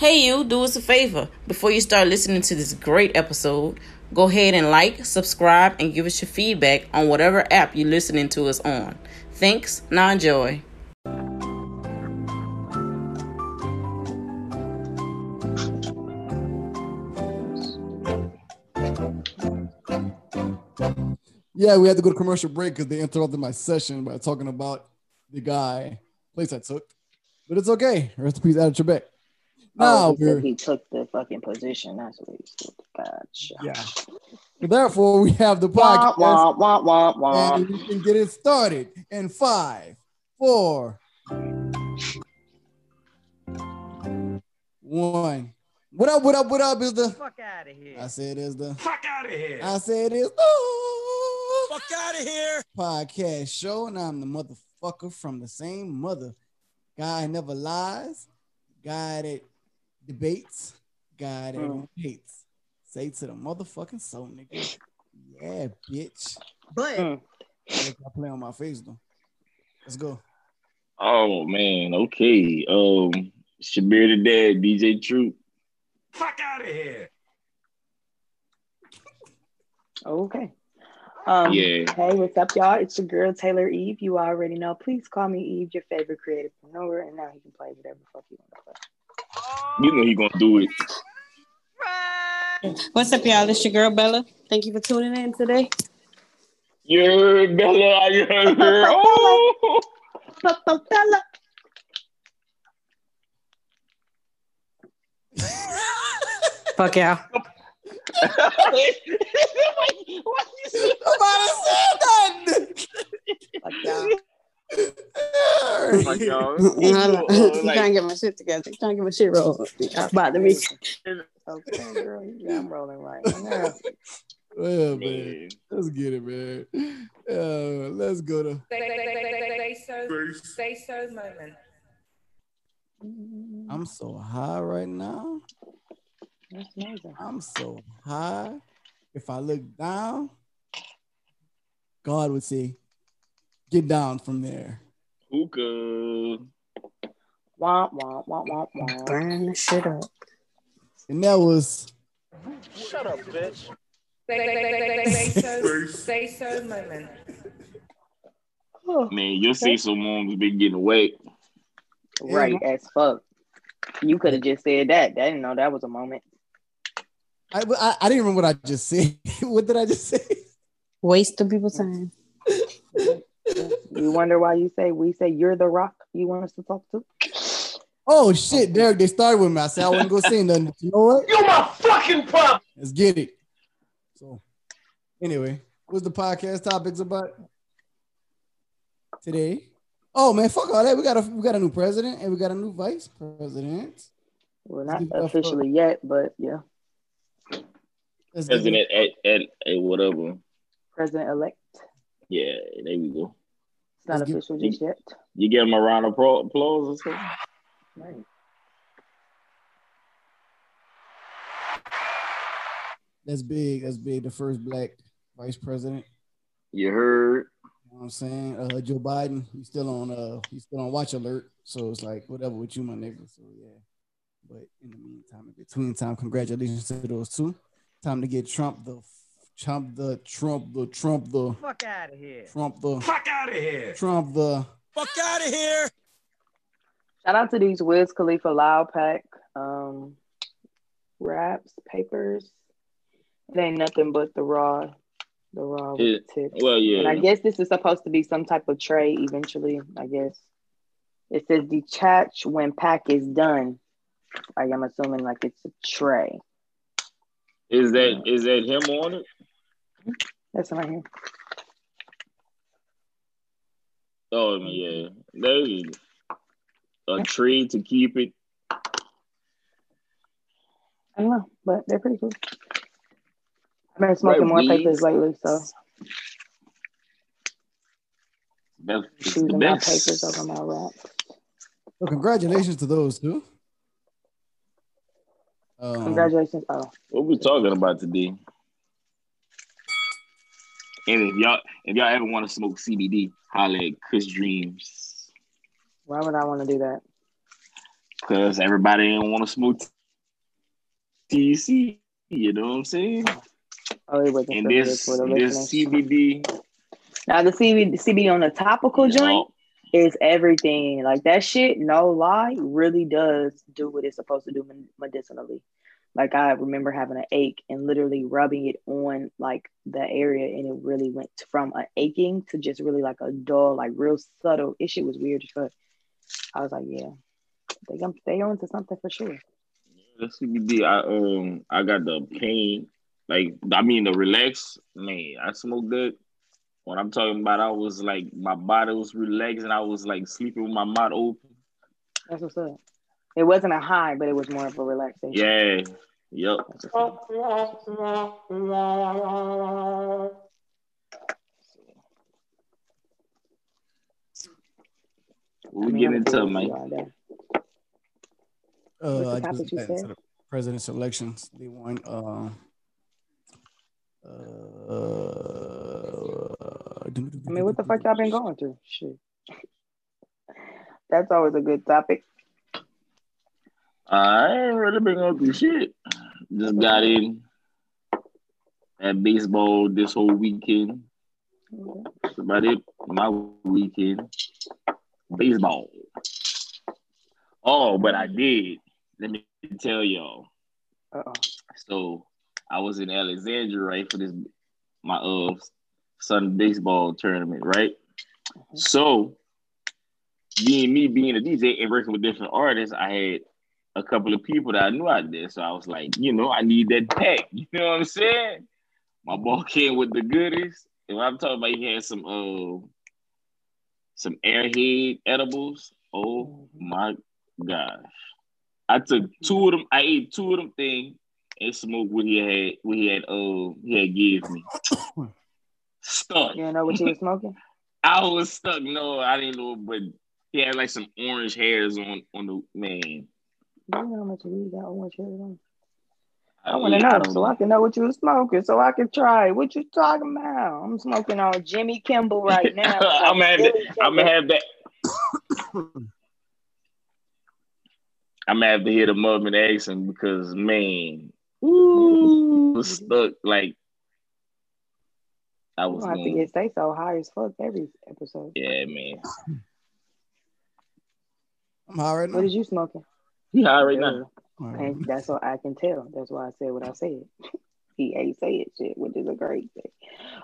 Hey, you, do us a favor. Before you start listening to this great episode, go ahead and like, subscribe, and give us your feedback on whatever app you're listening to us on. Thanks. Now enjoy. Yeah, we had to go to commercial break because they interrupted my session by talking about the guy place I took. But it's okay. Rest in peace, Alex Trebek. Now oh, he, said he took the fucking position. That's what he said. Gotcha. yeah. Therefore, we have the podcast, wah, wah, wah, wah. and we can get it started in five, four, one. What up? What up? What up? Is the Fuck out of here. I said is the Fuck out of here. I said is the Fuck out of here. podcast show, and I'm the motherfucker from the same mother. Guy never lies, guy that debates, God that Mm. hates. Say to the motherfucking soul, nigga. Yeah, bitch. But Mm. I play on my face though. Let's go. Oh man, okay. Um Shabir the Dad, DJ Truth. fuck out of here. Okay. Um, Yeah. Hey, what's up, y'all? It's your girl Taylor Eve. You already know. Please call me Eve, your favorite creative entrepreneur, and now he can play whatever the fuck he want to play. You know he gonna do it. What's up, y'all? It's your girl Bella. Thank you for tuning in today. You're Bella, you're oh. Fella. Fuck y'all. Nobody said that. Fuck y'all. My God. I'm Uh, like- trying to get my shit together. Trying to get my shit rolled. Y'all bother me. Okay, girl. Yeah, I'm rolling right now. Yeah, man. Man. Let's get it, man. Uh, let's go to Say so, say so moment. I'm so high right now. I'm so high. If I look down, God would say, get down from there. Hookah. Wah, wah, wah, wah, wah. Burn the shit up. And that was Shut up, bitch. Say, say, so, say so moment. Oh, Man, your say so mom's been getting away. right as fuck. You could have just said that. I didn't know that was a moment. I, I, I didn't remember what I just said. what did I just say? Waste of people's time. You wonder why you say we say you're the rock you want us to talk to? Oh shit, Derek, they started with me. I said I wasn't gonna say nothing. You know what? You're my fucking problem. Let's get it. So anyway, what's the podcast topics about today? Oh man, fuck all that. We got a we got a new president and we got a new vice president. Well, not Give it up officially yet, but yeah, Let's President at, at, at whatever. president elect. Yeah, there we go. It's not Let's give- official just yet. You give him a round of applause or something? Right. that's big. That's big. The first black vice president. You heard. You know what I'm saying? Uh, Joe Biden, he's still on uh he's still on watch alert. So it's like whatever with you, my nigga. So yeah. But in the meantime, in between time, congratulations to those two. Time to get Trump the Trump the Trump the Trump the Fuck out of here. Trump the Fuck out of here. Trump the Fuck out of here. Shout out to these Wiz Khalifa Loud Pack um, wraps, papers. It ain't nothing but the raw, the raw with It- tips. Well, And I guess this is supposed to be some type of tray eventually. I guess it says detach when pack is done. I am assuming like it's a tray. Is that is that him on it? That's right here. Oh yeah. There's a tree to keep it. I don't know, but they're pretty cool. I've been smoking Right, more weeds. papers lately, so That's it's choosing my papers over my wraps. well, congratulations to those two. Um, Congratulations. Oh, What we talking about today? And if y'all if y'all ever want to smoke CBD, holla at Chris Dreams. why would I want to do that? Cause everybody didn't want to smoke TC. You know what I'm saying? Oh, it wasn't And this for the this. CBD, Now the CBD, CBD on the topical joint is everything. Like that shit, no lie, really does do what it's supposed to do medicinally. Like I remember having an ache and literally rubbing it on like the area, and it really went from an aching to just really like a dull, like real subtle. It shit was weird as fuck. I was like, yeah, they gon- they on to something for sure. the CBD, I um I got the pain, like I mean the relax, man. I smoked that. What I'm talking about, I was like my body was relaxed and I was like sleeping with my mouth open. That's what's up. It wasn't a high, but it was more of a relaxation. Yeah, yep. That's what's up. I we mean, getting into, curious man? to all that. Uh, I just you said? the presidential elections. They won. Uh, uh, I mean, what the fuck y'all been going through? Shit. That's always a good topic. I ain't really been going through shit. Just got in at baseball this whole weekend. That's about it. My weekend. Baseball. Oh, but I did. Let me tell y'all. Uh-oh. So I was in Alexandria, right, for this my uh son baseball tournament, right? So being me being a DJ and working with different artists, I had a couple of people that I knew out there. So I was like, you know, I need that pack. You know what I'm saying? My ball came with the goodies. And I'm talking about, he had some uh some airhead edibles. Oh my gosh. I took two of them, I ate two of them thing and smoked what he had what he had uh he had gave me. Stuck. You know what you were smoking? I was stuck. No, I didn't know, but he had like some orange hairs on on the man. Do you know how much weed got orange hair on? I, I want to know so I can know what you were smoking so I can try it. What you talking about? I'm smoking on Jimmy Kimball right now. I'm gonna have that. I'm gonna have that. I'm gonna have to hit him up and ask him because man, ooh, was stuck like I was gonna have to get stay so high as fuck every episode. Yeah, man. I'm high right now. What is you smoking? He high right now. Yeah. And that's what I can tell. That's why I said what I said. he ain't say it shit, which is a great thing.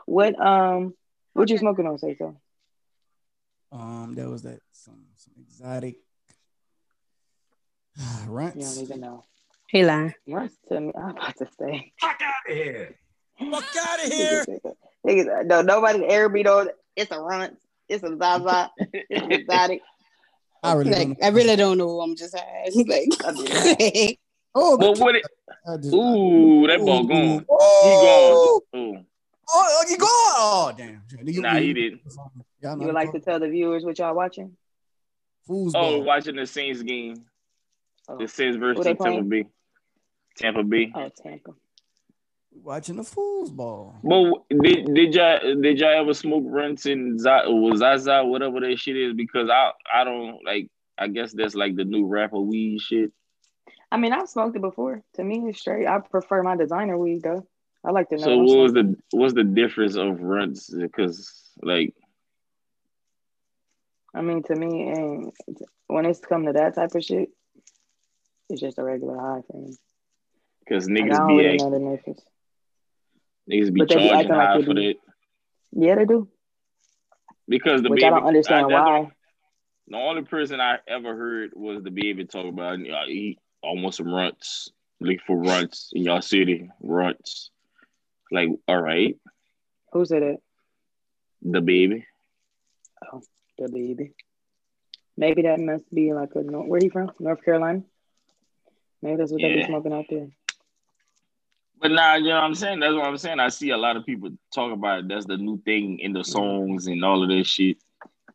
What um what you smoking on, Sayso? Um, there was that some some exotic You don't even know. He lying. Runs to me. I'm about to say. Fuck out of here. Fuck out of here. Niggas, no, nobody ever be know it's a runt, it's a zaza, it's an exotic. I really Like, don't. I really don't know. I'm just asking. Like, Oh, But what? It, I just, ooh, that ball gone. He Oh, gone. Ooh. oh, you going? Oh, damn. You- Nah, he didn't. Y'all you would like to tell the viewers what y'all watching? Foosball. Oh, watching the Saints game. Oh, The Saints versus Tampa playing? Bay. Tampa Bay. oh Tampa. Watching the foosball. But did did y'all did y'all ever smoke runts in Za- or Zaza whatever that shit is? Because I I don't like. I guess that's like the new rapper weed shit. I mean, I've smoked it before. To me, it's straight. I prefer my designer weed though. I like to know. So what's what was the what's the difference of runts? Because like I mean, to me, and when it's come to that type of shit, it's just a regular high for me. because Like, niggas be really act, know the difference. Niggas be But they be charging acting like high they for be- that Yeah, they do. because the Which baby. I don't understand the- why. The only person I ever heard was DaBaby talk about uh, he almost some runts, look for runts in y'all city, runts. Like, all right, Who said it? DaBaby. Oh, DaBaby. Maybe that must be like a where he from? North Carolina. Maybe that's what they be smoking out there. But now, you know what I'm saying? That's what I'm saying. I see a lot of people talk about it. That's the new thing in the songs and all of this shit.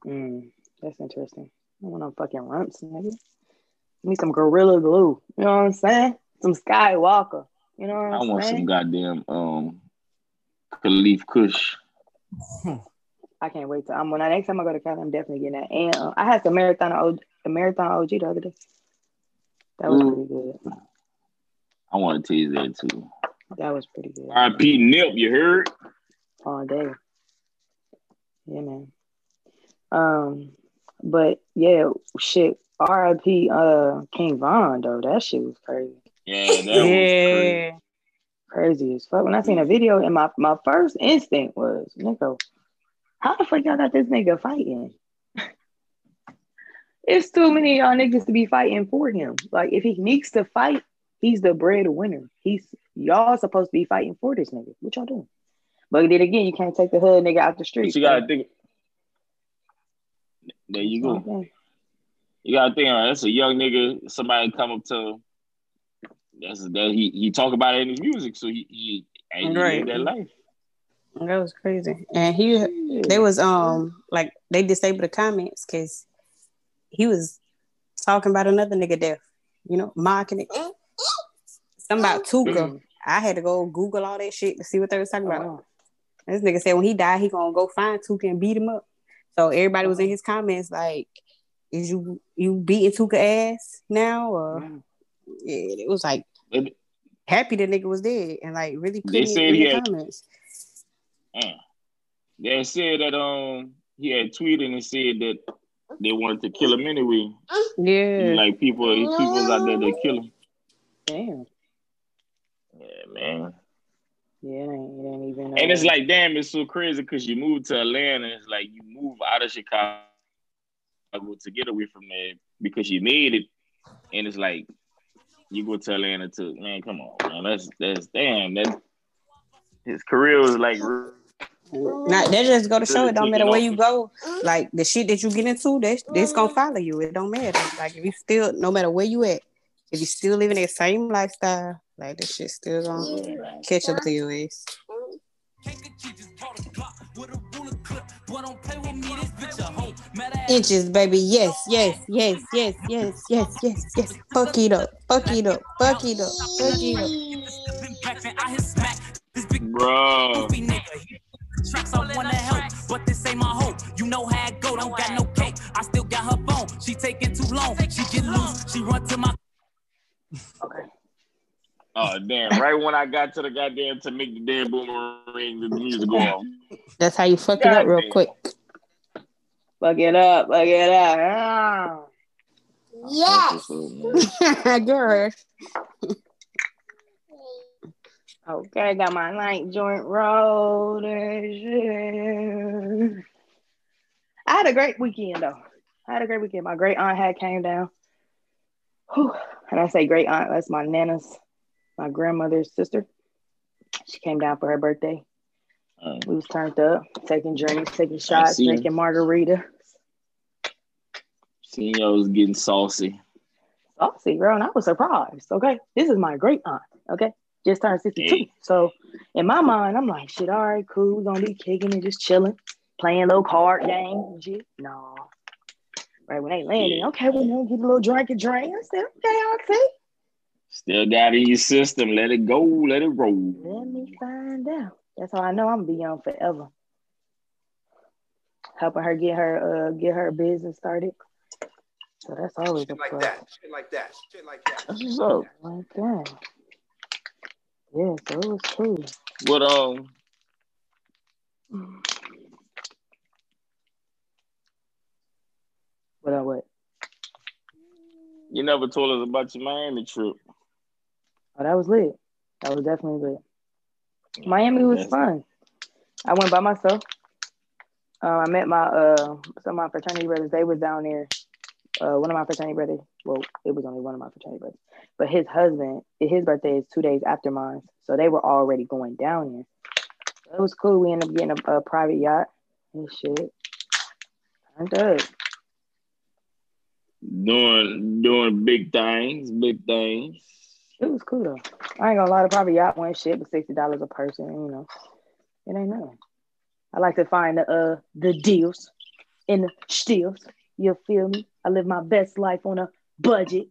Mm, that's interesting. I want no fucking runts, nigga. Need some gorilla glue. You know what I'm saying? Some Skywalker. You know what I'm I'm want some goddamn um Khalifa Kush. I can't wait to. I'm um, when I next time I go to Cali, I'm definitely getting that. And uh, I had some marathon OG, the marathon OG the other day. That was Ooh. pretty good. I want to tease that too. That was pretty good. R.I.P. Nip, you heard? all day. Yeah, man. Um, but yeah, shit. R.I.P. Uh, King Von though. That shit was crazy, Yeah, that was crazy. Yeah. crazy as fuck. When I seen a video, and my my first instinct was, nigga, how the fuck y'all got this nigga fighting? it's too many of y'all niggas to be fighting for him. Like if he needs to fight, he's the breadwinner. He's y'all supposed to be fighting for this nigga. What y'all doing? But then again, you can't take the hood nigga out the street. But you gotta think. There you go. Okay. You gotta think. uh, That's a young nigga. Somebody come up to him. That's that he he talk about it in his music. So he he, and he Right. that life. That was crazy. And he they was um like they disabled the comments because he was talking about another nigga death, you know, mocking it. Something about Tooka. Mm. I had to go Google all that shit to see what they was talking about. Oh, This nigga said when he died, he gonna go find Tooka and beat him up. So everybody was in his comments like, "Is you you beating Tooka ass now?" Or mm. yeah, it was like They, happy the nigga was dead and like really They said in he the had- comments. uh, they said that um he had tweeted and said that they wanted to kill him anyway. Yeah, Like people people out there to kill him. Damn. Yeah, man. Yeah, it ain't, it ain't even. And it's uh, like, damn, it's so crazy because you moved to Atlanta. It's like you move out of Chicago to get away from there because you made it. And it's like you go to Atlanta to man, come on, man. That's that's damn. That his career was like Not that just go to show it don't matter where you go. Like the shit that you get into, that's this gonna follow you. It don't matter. Like if you still, no matter where you at, if you still living that same lifestyle, like this shit still gonna catch up to you ass. Inches, baby. Yes, yes, yes, yes, yes, yes, yes, yes. Fuck it up. Fuck it up. Fuck it up. Fuck it up. bro. Tracks I wanna help, but this ain't my hope. You know how it go, don't got no cake. I still got her phone. She taking too long. She get loose. She run to my okay. Oh damn! Right when I got to the goddamn to make the damn boomerang, the music go off. That's how you fuck it up real quick. Fuck it up. Fuck it up. Ah. Yes. Girl. Okay, I got my night joint rolled. I had a great weekend though. I had a great weekend. My great aunt had came down. Whew. And I say great aunt, that's my nana's, my grandmother's sister. She came down for her birthday. Mm. We was turned up, taking drinks, taking shots, drinking margarita. Seeing y'all was getting saucy. Saucy, girl, and I was surprised. Okay, this is my great aunt. Okay, just turned 62. Hey. So in my mind, I'm like, shit, all right, cool. We're gonna be kicking and just chilling, playing a little card game and shit. No. Right when they landed, Yeah. okay, we're gonna get a little drink and drink. I said, okay, okay. Still got it in your system. Let it go. Let it roll. Let me find out. That's how I know I'm gonna be young forever. Helping her get her uh get her business started. So that's always a Shit like plus. that. Shit like that. Shit like that. That's what's up. Like that. Yeah, so it was cool. But um, What I what? you never told us about your Miami trip. Oh, that was lit. That was definitely lit. Miami was fun. I went by myself. Uh, I met my uh some of my fraternity brothers. They was down there. Uh, one of my fraternity brothers. Well, it was only one of my fraternity brothers, but his husband, his birthday is two days after mine, so they were already going down there. So it was cool. We ended up getting a, a private yacht and shit. Turned up. Doing doing big things, big things. It was cool though. I ain't gonna lie, the private yacht went shit, but sixty dollars a person. You know, it ain't nothing. I like to find the uh the deals in the steals. You feel me? I live my best life on a budget.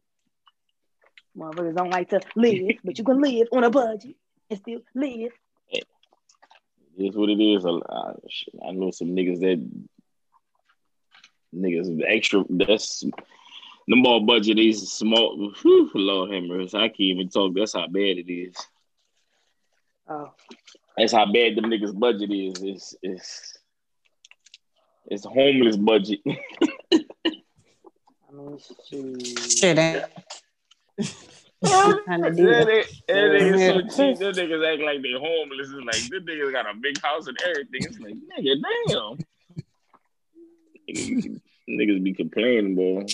Motherfuckers don't like to live, but you can live on a budget and still live. It is what it is. I, I know some niggas that niggas extra. That's The ball budget is small. Whew, Lord have mercy. I can't even talk. That's how bad it is. Oh, That's how bad them niggas' budget is. It's it's it's homeless budget. I mean, shit. Eh? Shit, ain't. that Kinda do that. nigga- that niggas so cheap. Them niggas act like they homeless. It's like this niggas got a big house and everything. It's like nigga, damn. Niggas- Niggas be complaining, boy.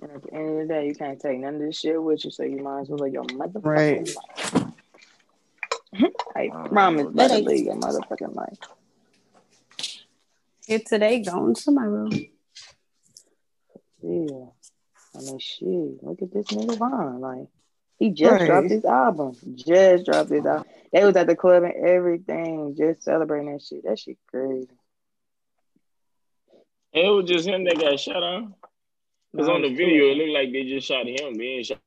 And at the end of the day, you can't take none of this shit with you, so you might as well live your motherfucking Right. life. I promise That better ain't- live your motherfucking life. Here today, gone tomorrow. Yeah. I mean, shit. Look at this nigga Von. Like, he just Right. dropped his album. Just dropped his album. They was at the club and everything, just celebrating that shit. That shit crazy. It was just him that got shot on. Because on the video, it looked like they just shot him. They ain't shot.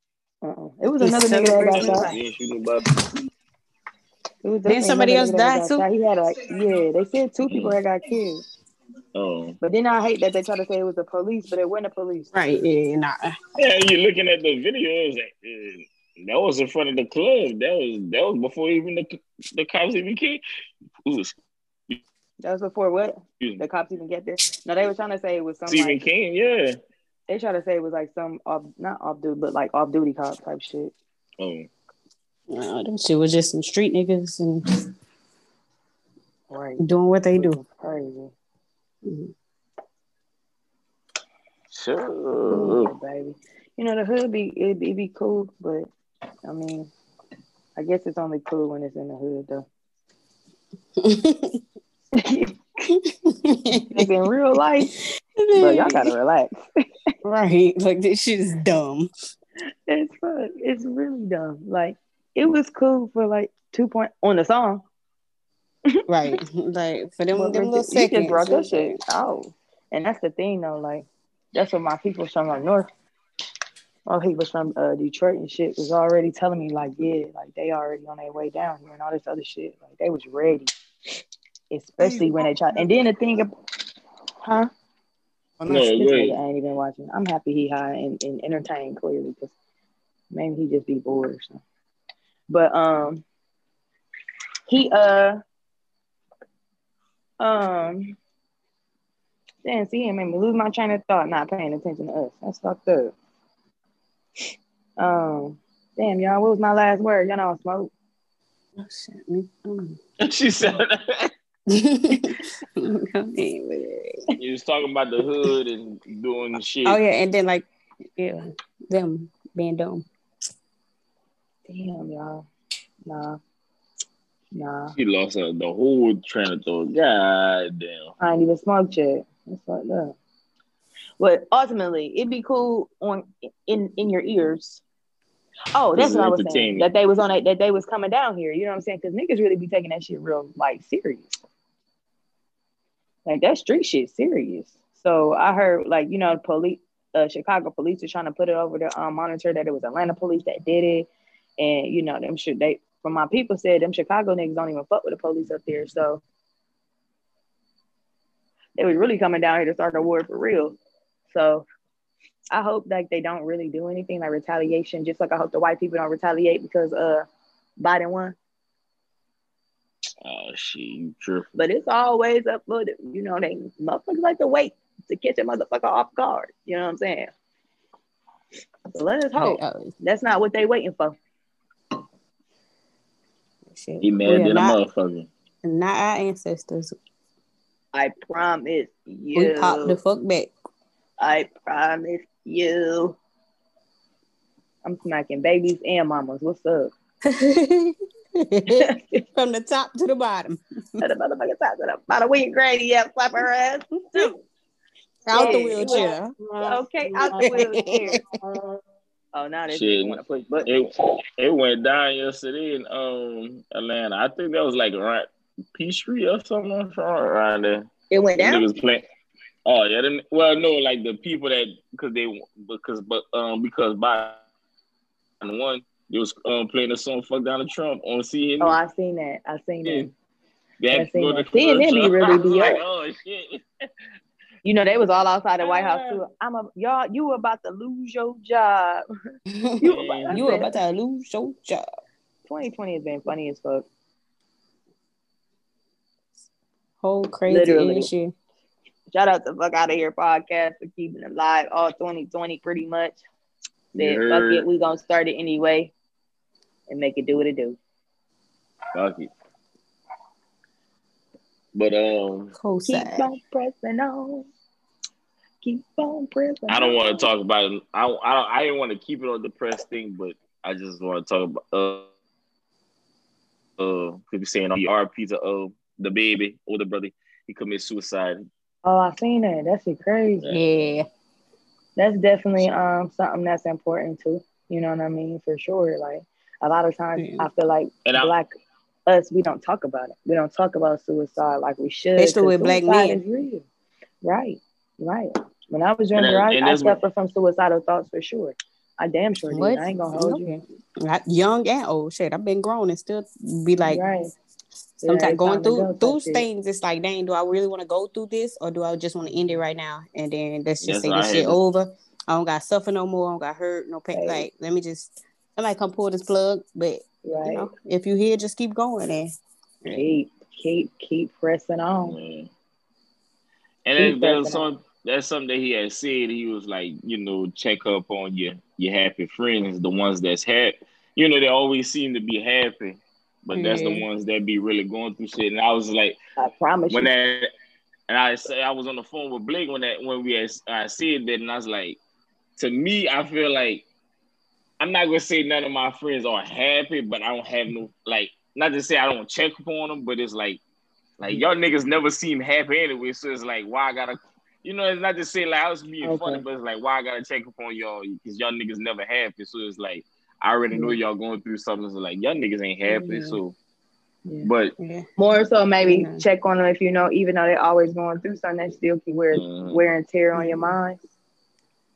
Uh-uh. It was another nigga that got shot. life. They ain't shooting nobody. Then somebody else nigga died, too? shot. He had like, yeah, they said two people that got killed. Oh. But then I hate that they try to say it was the police, but it wasn't the police. Right, yeah, nah. Yeah, you looking at the video, it was like, uh, that was in front of the club. That was that was before even the the cops even came. Ooh, That was before what? excuse. The cops even get there? No, they were trying to say it was some Even like came, yeah. they try to say it was like some off not off duty, but like off duty cop type shit. Oh, Nah, them shit was just some street niggas and Right. doing what they do. Crazy. sure. Yeah, baby. You know the hood be it be, it be cool, but I mean, I guess it's only cool when it's in the hood though. Like in real life, but y'all gotta relax. right, like this shit is dumb. It's fun. It's really dumb. Like it was cool for like two point on the song. Right, like for them, But them little you seconds. just brought that shit out. And that's the thing though, like that's what my people from up north, my people from uh, Detroit and shit was already telling me like, yeah, like they already on their way down here and all this other shit. Like they was ready. Especially when they tried and then the thing ab- huh? No, no, This nigga ain't even watching. I'm happy he high and, and entertained clearly because maybe he just be bored or something. But um he uh um damn see it made me lose my train of thought not paying attention to us. That's fucked up. Um damn y'all, what was my last word? Y'all know I smoke. Oh, shit, me- mm. she said Come in with it. you was talking about the hood and doing shit. Oh yeah, and then like yeah, them being dumb. Damn y'all. Nah. Nah. He lost uh, the whole train of thought. God damn. I ain't even smoked yet. That's fucked up. But ultimately, it'd be cool on in in your ears. Oh, that's what I was saying. That they was on it. That they was coming down here. You know what I'm saying? Because niggas really be taking that shit real like serious. Like that street shit serious. So I heard like you know police, uh, Chicago police are trying to put it over the um, monitor that it was Atlanta police that did it, and you know them should they from my people said them Chicago niggas don't even fuck with the police up there. So they was really coming down here to start a war for real. So I hope like they don't really do anything like retaliation, just like I hope the white people don't retaliate because uh Biden won. Uh, oh shit, you tripping. But it's always up for the, you know, they motherfuckers like to wait to catch a motherfucker off guard. You know what I'm saying? So let us hope Oh, that's not what they waiting for. shit. He mad We than a motherfucker. not our ancestors. I promise you. We popped the fuck back. I promise you. I'm smacking babies and mamas. What's up? From the top to the bottom. At the motherfucking top of the bottom. Where your granny yeah, slap her ass. Out the Yeah, wheelchair. Okay, out the wheelchair. Oh, now they Shit. want to push but It it went down yesterday in um Atlanta. I think that was like around Peachtree or something from around there. It went down. down. was playing. Oh yeah, them, well no, like the people that because they because but um because by one they was um playing a song "Fuck Donald Trump" on CNN. Oh, I seen that. I seen Yeah. that. They had I to seen go that. CNN be really I be like, oh shit. You know, they was all outside the White House too. I'm a y'all. You were about to lose your job. you were about, you about to lose your job. 2020 has been funny as fuck. Whole crazy Literally. issue. Shout out to Fuck Out of Here podcast for keeping it live all 2020 pretty much. Said, You fuck it, we gonna start it anyway and make it do what it do. Fuck it. But um, Keep on pressing on. Keep on pressing. I don't want to talk about it. I I don't, I didn't want to keep it on the press thing, but I just want to talk about uh uh people saying on the RP to uh DaBaby older brother he committed suicide. Oh, I seen that. That's shit crazy. Yeah. That's definitely um something that's important too. You know what I mean? For sure. Like a lot of times Yeah. I feel like And I- black us, we don't talk about it. We don't talk about suicide like we should. Especially 'cause with black men. Is real. Right. Right. When I was younger, that- I, and I that's what- suffered from suicidal thoughts for sure. I damn sure did. I ain't gonna hold you. Okay. Not young and old. Shit, I've been grown and still be like right. sometimes Yeah, going through go type through shit. things. It's like, dang, do I really want to go through this or do I just want to end it right now? And then let's just That's say what this shit to- over. I don't got suffer no more. I don't got hurt, no pain. Right. Like, let me just somebody come pull this plug. But Right. you know, if you here, just keep going. And Keep, keep, keep pressing on. Man. And Keep then there was some that's something that he had said. He was like, you know, check up on your your happy friends, the ones that's happy. You know, they always seem to be happy, but that's the Mhm. ones that be really going through shit. And I was like, I promise when you. that, and I say I was on the phone with Blake when that when we had, I said that, and I was like, to me, I feel like I'm not gonna say none of my friends are happy, but I don't have no like not to say I don't check up on them, but it's like like y'all niggas never seem happy anyway. So it's like why I gotta you know, it's not to say like I was being Okay. funny, but it's like why I gotta check up on y'all because y'all niggas never happy. So it's like I already know y'all going through something. So like y'all niggas ain't happy. Yeah. So Yeah. but yeah, More so, maybe check on them if you know, even though they're always going through something, that still can wear Mhm. wear and tear on your mind.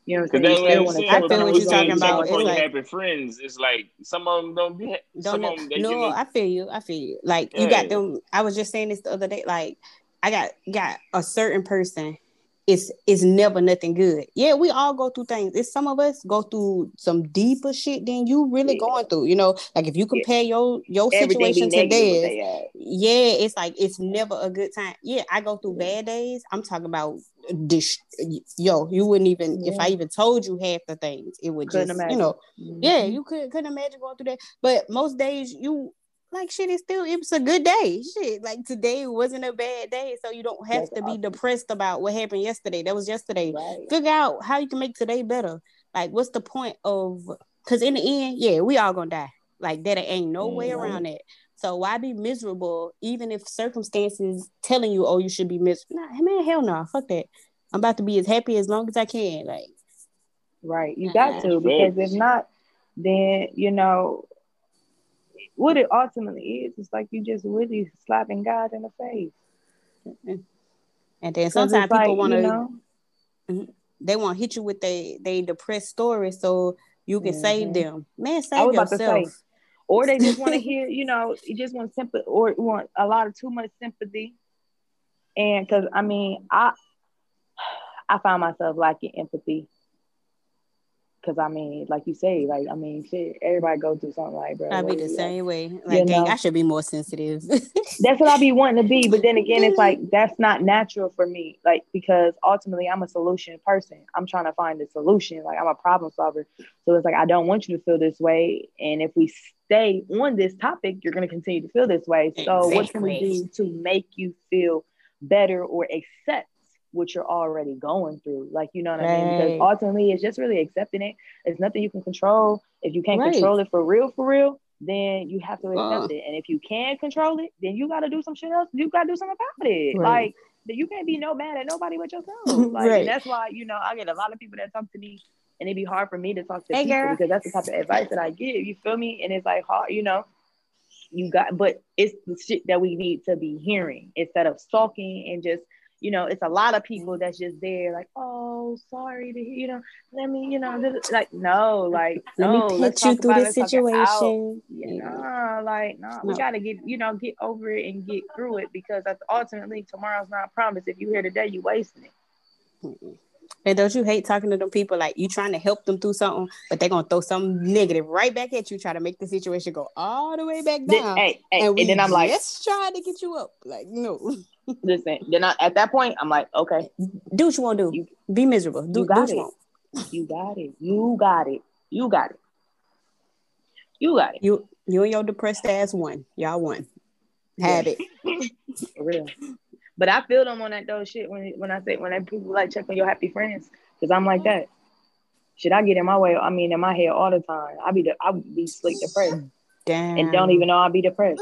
You know what I'm saying? You still want to I feel what you're talking about. It's Check up on like- happy friends. It's like some of them don't be. don't Some know. of them, they, no, I feel you. I feel you. Like you got them. I was just saying this the other day. Like I got got a certain person. It's it's never nothing good. Yeah, we all go through things. It's some of us go through some deeper shit than you really Yeah. going through. You know, like if you compare your your Everything situation to theirs, yeah, it's like it's never a good time. Yeah, I go through bad days. I'm talking about this. Yo, you wouldn't even if I even told you half the things, it would Couldn't just imagine. you know Mhm. yeah, you could couldn't imagine going through that. But most days you like shit is still it was a good day. Shit. Like today wasn't a bad day. So you don't have That's to be awesome. depressed about what happened yesterday. That was yesterday. Right. Figure out how you can make today better. Like what's the point of because in the end, yeah, we all gonna die. Like that ain't no way Mhm. around it. So why be miserable even if circumstances telling you, oh, you should be miserable? Nah, man, hell no, fuck that. I'm about to be as happy as long as I can. Like Right. You got to because if not, then you know what it ultimately is. It's like you just really slapping God in the face. and then sometimes it's like, people want to you know, they want to hit you with they they depressed story so you can save Mhm. them. Man, save to say, yourself. or they just want to hear, you know, you just want sympathy or want a lot of too much sympathy. And because I mean, I I found myself lacking empathy. Cause I mean, like you say, like I mean, shit, everybody go through something like, bro. I what be the same way. Like, dang, know? I should be more sensitive. that's what I be wanting to be. But then again, it's like that's not natural for me. Like because ultimately I'm a solution person. I'm trying to find a solution. Like I'm a problem solver. So it's like I don't want you to feel this way. And if we stay on this topic, you're gonna continue to feel this way. So what can we do to make you feel better or accept what you're already going through? Like you know what I mean? Because ultimately it's just really accepting it. It's nothing you can control. If you can't Right. control it for real, for real, then you have to accept Uh. it. And if you can control it, then you got to do some shit else. You got to do something about it. Right. Like that you can't be no mad at nobody but yourself. Like Right. and that's why you know I get a lot of people that talk to me, and it'd be hard for me to talk to Hey, people girl. because that's the type of advice that I give. You feel me? And it's like hard, you know. You got, but it's the shit that we need to be hearing instead of sulking and just. You know, it's a lot of people mm-hmm. that's just there, like, oh, sorry to hear, you know, let me, you know, like, no, like, Let no, me put you through this let's talk it out. situation. Yeah. nah, like, nah, we gotta get, you know, get over it and get through it because that's ultimately tomorrow's not promised. If you here today, you wasting it. And don't you hate talking to them people like you trying to help them through something, but they're gonna throw something negative right back at you, try to make the situation go all the way back Then- down. hey, hey, and, and then I'm like, just trying to get you up. Like, no, listen. Then I, at that point, I'm like, okay, do what you want to do. You- Be miserable. Do, you do got you it. you got it, you got it, you got it, you got it. You you and your depressed ass won. Y'all won. Have it. For real. But I feel them on that though shit when when I say when I people like check on your happy friends because I'm like that. Should I get in my way? I mean, in my head all the time. I be the I be sleep depressed Damn. and don't even know I be depressed.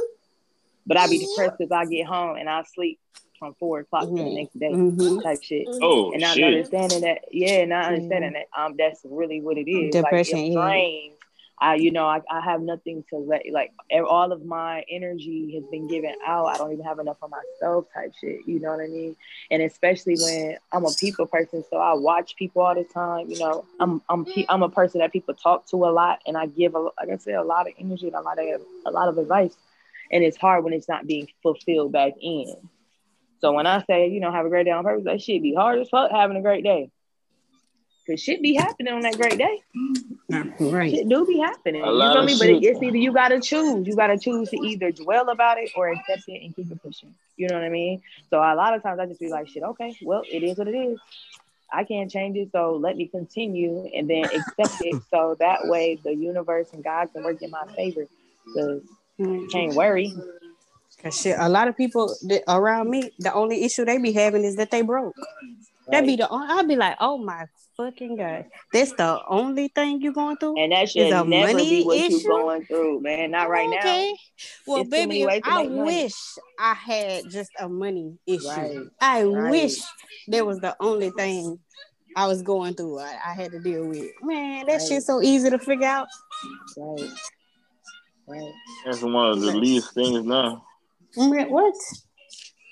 But I be depressed because I get home and I sleep from four o'clock to the Mhm. next day Mhm. type shit. Oh and not shit. understanding that, yeah, not understanding that um that's really what it is. Depression, like, it yeah. I, you know, I, I have nothing to let like all of my energy has been given out. I don't even have enough for myself, type shit. You know what I mean? And especially when I'm a people person, so I watch people all the time. You know, I'm I'm I'm a person that people talk to a lot, and I give a like I said a lot of energy and a lot of a lot of advice. And it's hard when it's not being fulfilled back in. So when I say, you know, have a great day on purpose, that shit be hard as fuck having a great day. Cause shit be happening on that great day. Right. Shit do be happening. A You lot feel of me? But shit. it's either you gotta choose. You gotta choose to either dwell about it or accept it and keep it pushing. You know what I mean? So a lot of times I just be like, shit, okay, well, it is what it is. I can't change it, so let me continue and then accept it. So that way the universe and God can work in my favor. Cause Mm-hmm. can't worry. Cause shit, a lot of people that around me, the only issue they be having is that they broke. That be the only. I'll be like, oh my fucking god, that's the only thing you're going through. And that should Is a never money be what issue? you going through, man. Not right now. Okay. Well, It's baby, I wish I had just a money issue. Right. I Right. wish that was the only thing I was going through. I, I had to deal with. Man, that Right. shit's so easy to figure out. Right. Right. That's one of the least things now. Mm, what?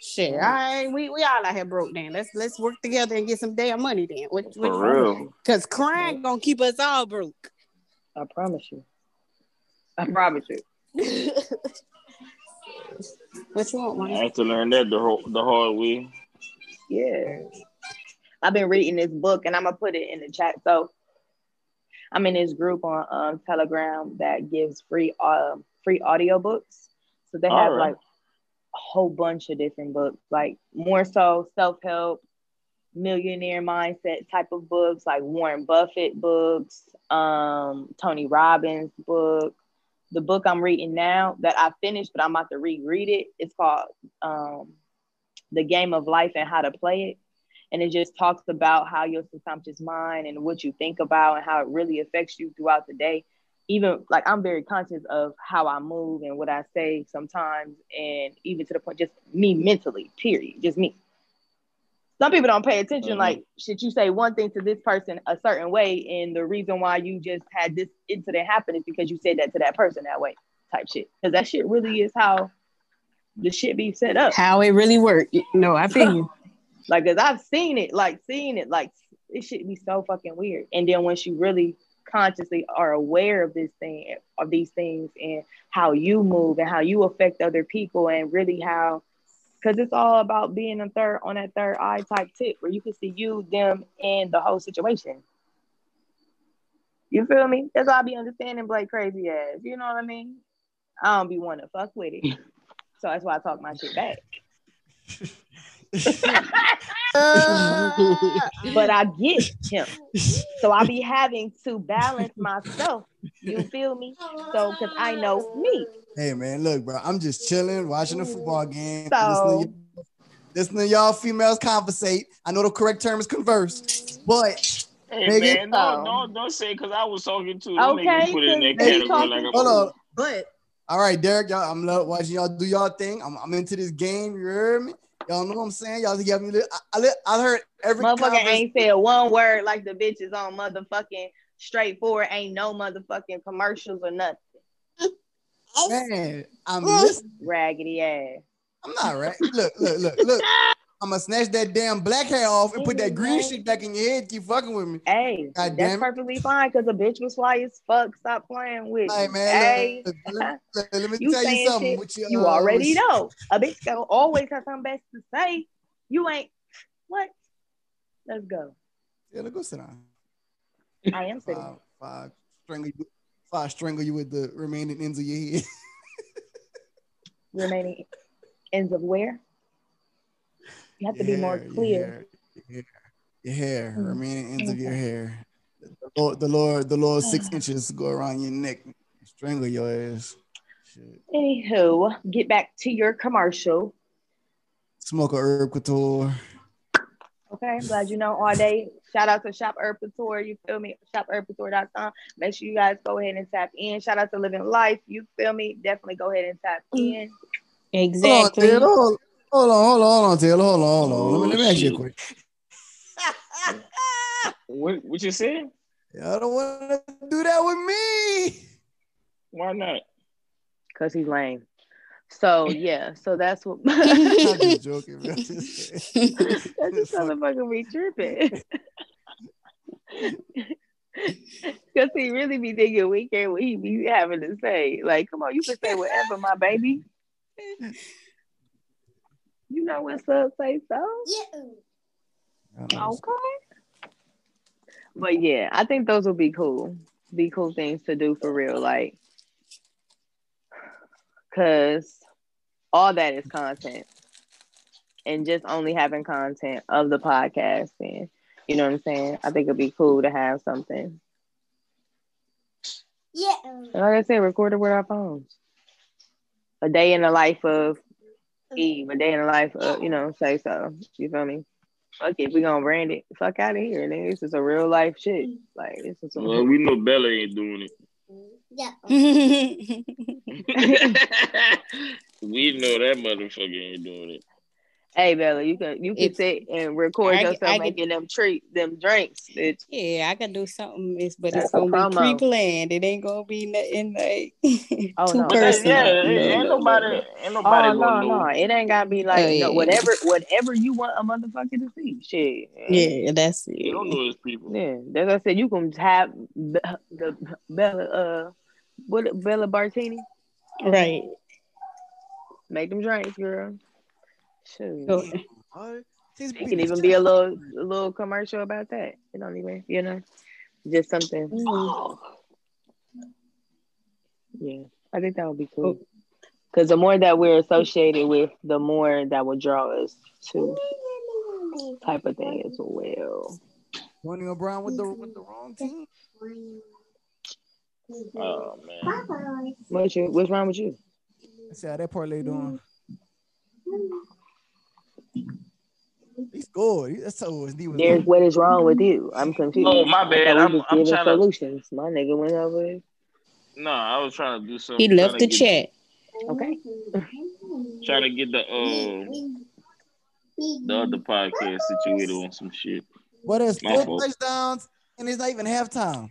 Shit, mm. all right, we, we all out here broke then. Let's let's work together and get some damn money then. What, what, For real. Cause crime gonna keep us all broke. I promise you. I promise you. what you want, I man? had to learn that the whole, the hard way. Yeah. I've been reading this book and I'm gonna put it in the chat. So I'm in this group on um, Telegram that gives free um free audiobooks. So they have right. like a whole bunch of different books, like more so self-help, millionaire mindset type of books, like Warren Buffett books, um, Tony Robbins book. The book I'm reading now that I finished, but I'm about to reread it. It's called um, The Game of Life and How to Play It. And it just talks about how your subconscious mind and what you think about and how it really affects you throughout the day. Even like I'm very conscious of how I move and what I say sometimes, and even to the point just me mentally, period, just me. Some people don't pay attention. Mhm. Like, should you say one thing to this person a certain way, and the reason why you just had this incident happen is because you said that to that person that way, type shit. Because that shit really is how the shit be set up. How it really worked. No, I feel you. Like, cause I've seen it, like seen it, like it should be so fucking weird. And then once you really consciously are aware of this thing, of these things, and how you move and how you affect other people, and really how, cause it's all about being a third on that third eye type tip where you can see you, them, and the whole situation. You feel me? That's all I be understanding Blake crazy ass. You know what I mean? I don't be wanting to fuck with it. So that's why I talk my shit back. but I get him. So I be having to balance myself. You feel me? So because I know me. Hey man, look, bro. I'm just chilling, watching a football mm-hmm. game, So- listening, to, listening to y'all females conversate. I know the correct term is converse, but Hey Nigga. man, don't, um, Oh. don't don't say because I was talking to them Okay, niggas put it in that 'cause they category talking- like hold on. But All right, Derek, y'all, I'm lo- watching y'all do y'all thing. I'm, I'm into this game. You heard me? Y'all know what I'm saying? Y'all give me. li- I, I, I heard every Motherfucker ain't said one word like the bitches on motherfucking straightforward. Ain't no motherfucking commercials or nothing. Man, I'm listening. Raggedy ass. I'm not right. Look, look, look, look. I'm gonna snatch that damn black hair off and put that green shit back in your head. Keep fucking with me. Hey, God that's perfectly fine because a bitch was fly as fuck. Stop playing with Hey me. man, Hey, look, let, let me you tell you something. shit your, you uh, already know. A bitch gonna always have something best to say. You ain't what? Let's go. Taylor, go sit down. I am sitting. Five, five, strangle you, five, strangle you with the remaining ends of your head. Remaining ends of where? You have to be more clear. Your hair, your hair, Mm. remaining ends of your hair. The Lord, the Lord, the Lord, six inches go around your neck, strangle your ass. Shit. Anywho, get back to your commercial. Smoke a herb couture. Okay, I'm glad you know all day. Shout out to Shop Herb Couture. You feel me? ShopHerbCouture.com. Make sure you guys go ahead and tap in. Shout out to Living Life. You feel me? Definitely go ahead and tap in. Exactly. Hold on, Taylor. Hold, hold on, hold on, hold on, Taylor. Hold on, hold on. Let me, let me ask you a oh, shit. question. What what you saying? Y'all don't want to do that with me. Why not? Cause he's lame. So yeah, so that's what I'm just joking, man. I'm just saying. That's just motherfucker be tripping. Cause he really be thinking we care what he be having to say. Like, come on, you can say whatever, my baby. You know what's up, Sayso. Yeah. Okay. But yeah, I think those will be cool. Be cool things to do for real. Like, cause all that is content. And just only having content of the podcast and you know what I'm saying? I think it'd be cool to have something. Yeah. Like I said, record it with our phones. A day in the life of Eve, a day in the life of, you know, Sayso. You feel me? Fuck it, we gonna brand it. Fuck out of here, nigga. This is a real life shit. Like this is some Well, we know Bella ain't doing it. Yeah. we know that motherfucker ain't doing it. Hey Bella, you can you can It's- sit and record I- yourself I- making them treat them drinks, bitch. yeah, I can do something, it's, but That's it's gonna be promo. pre-planned. It ain't gonna be nothing like Oh, too no. But that, personal. yeah, No, ain't nobody, ain't nobody Oh no, gonna know. no, it ain't gotta be like Oh, no, whatever, whatever you want a motherfucker to see. Shit, Yeah, that's it. You don't it. know his people. Yeah, that's what I said. You can have Be- the Bella, uh, what Bella Bartini. Right. Make them drinks, girl. Shoot. So, It can even be a little, a little commercial about that. You don't even, you know, just something. mm, Yeah, I think that would be cool. Because the more that we're associated with, the more that will draw us to type of thing as well. Tony O'Brien with the with the wrong team. Oh man. What's you? What's wrong with you? I see how that parlay doing. He scored. He- That's so he was Derek, what is wrong with you? I'm confused. Oh, my bad. I'm- was I'm giving trying to- solutions. My nigga went over. No, I was trying to do something. he left the get, chat. Okay. Trying to get the uh the other podcast situated on some shit. But there's My four touchdowns and it's not even halftime.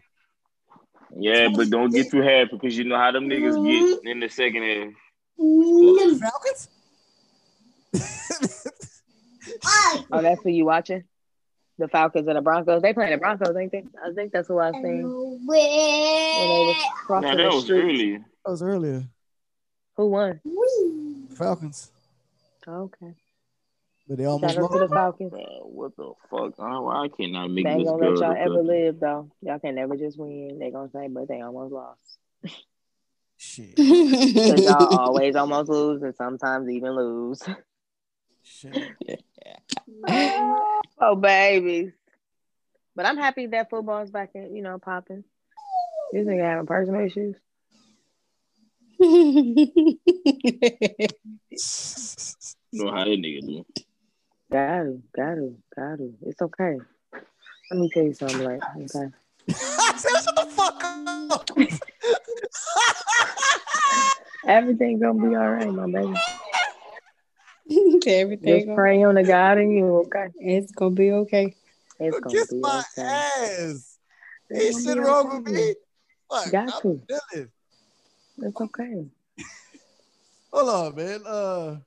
Yeah, but don't get too happy because you know how them niggas get in the second half. Falcons? Oh, that's who you watching? The Falcons and the Broncos. They playing the Broncos, ain't they? I think that's who I seen when they was crossing Now the that was street. early. That was earlier. Who won? Falcons. Oh, okay. But they almost Shout out to the lost. Falcons. Man, what the fuck? Oh, I cannot make They ain't this gonna girl let y'all ever fucking- live though. Y'all can never just win. They gonna say, but they almost lost. Shit. Cause y'all always almost lose and sometimes even lose. Shit. oh babies. But I'm happy that football's back in, you know, popping. This nigga having personal issues. You know how that nigga do. Got to, got to, got to. It's okay. Let me tell you something, like, okay. Shut the fuck up. Everything gonna be all right, my baby. Everything Just gonna, pray on the God in you, okay? it's gonna be okay. It's gonna Kiss be my okay. ass. It's Ain't gonna shit wrong with me. Fuck, Got I'm to. chilling. It's okay. Hold on, man. Uh,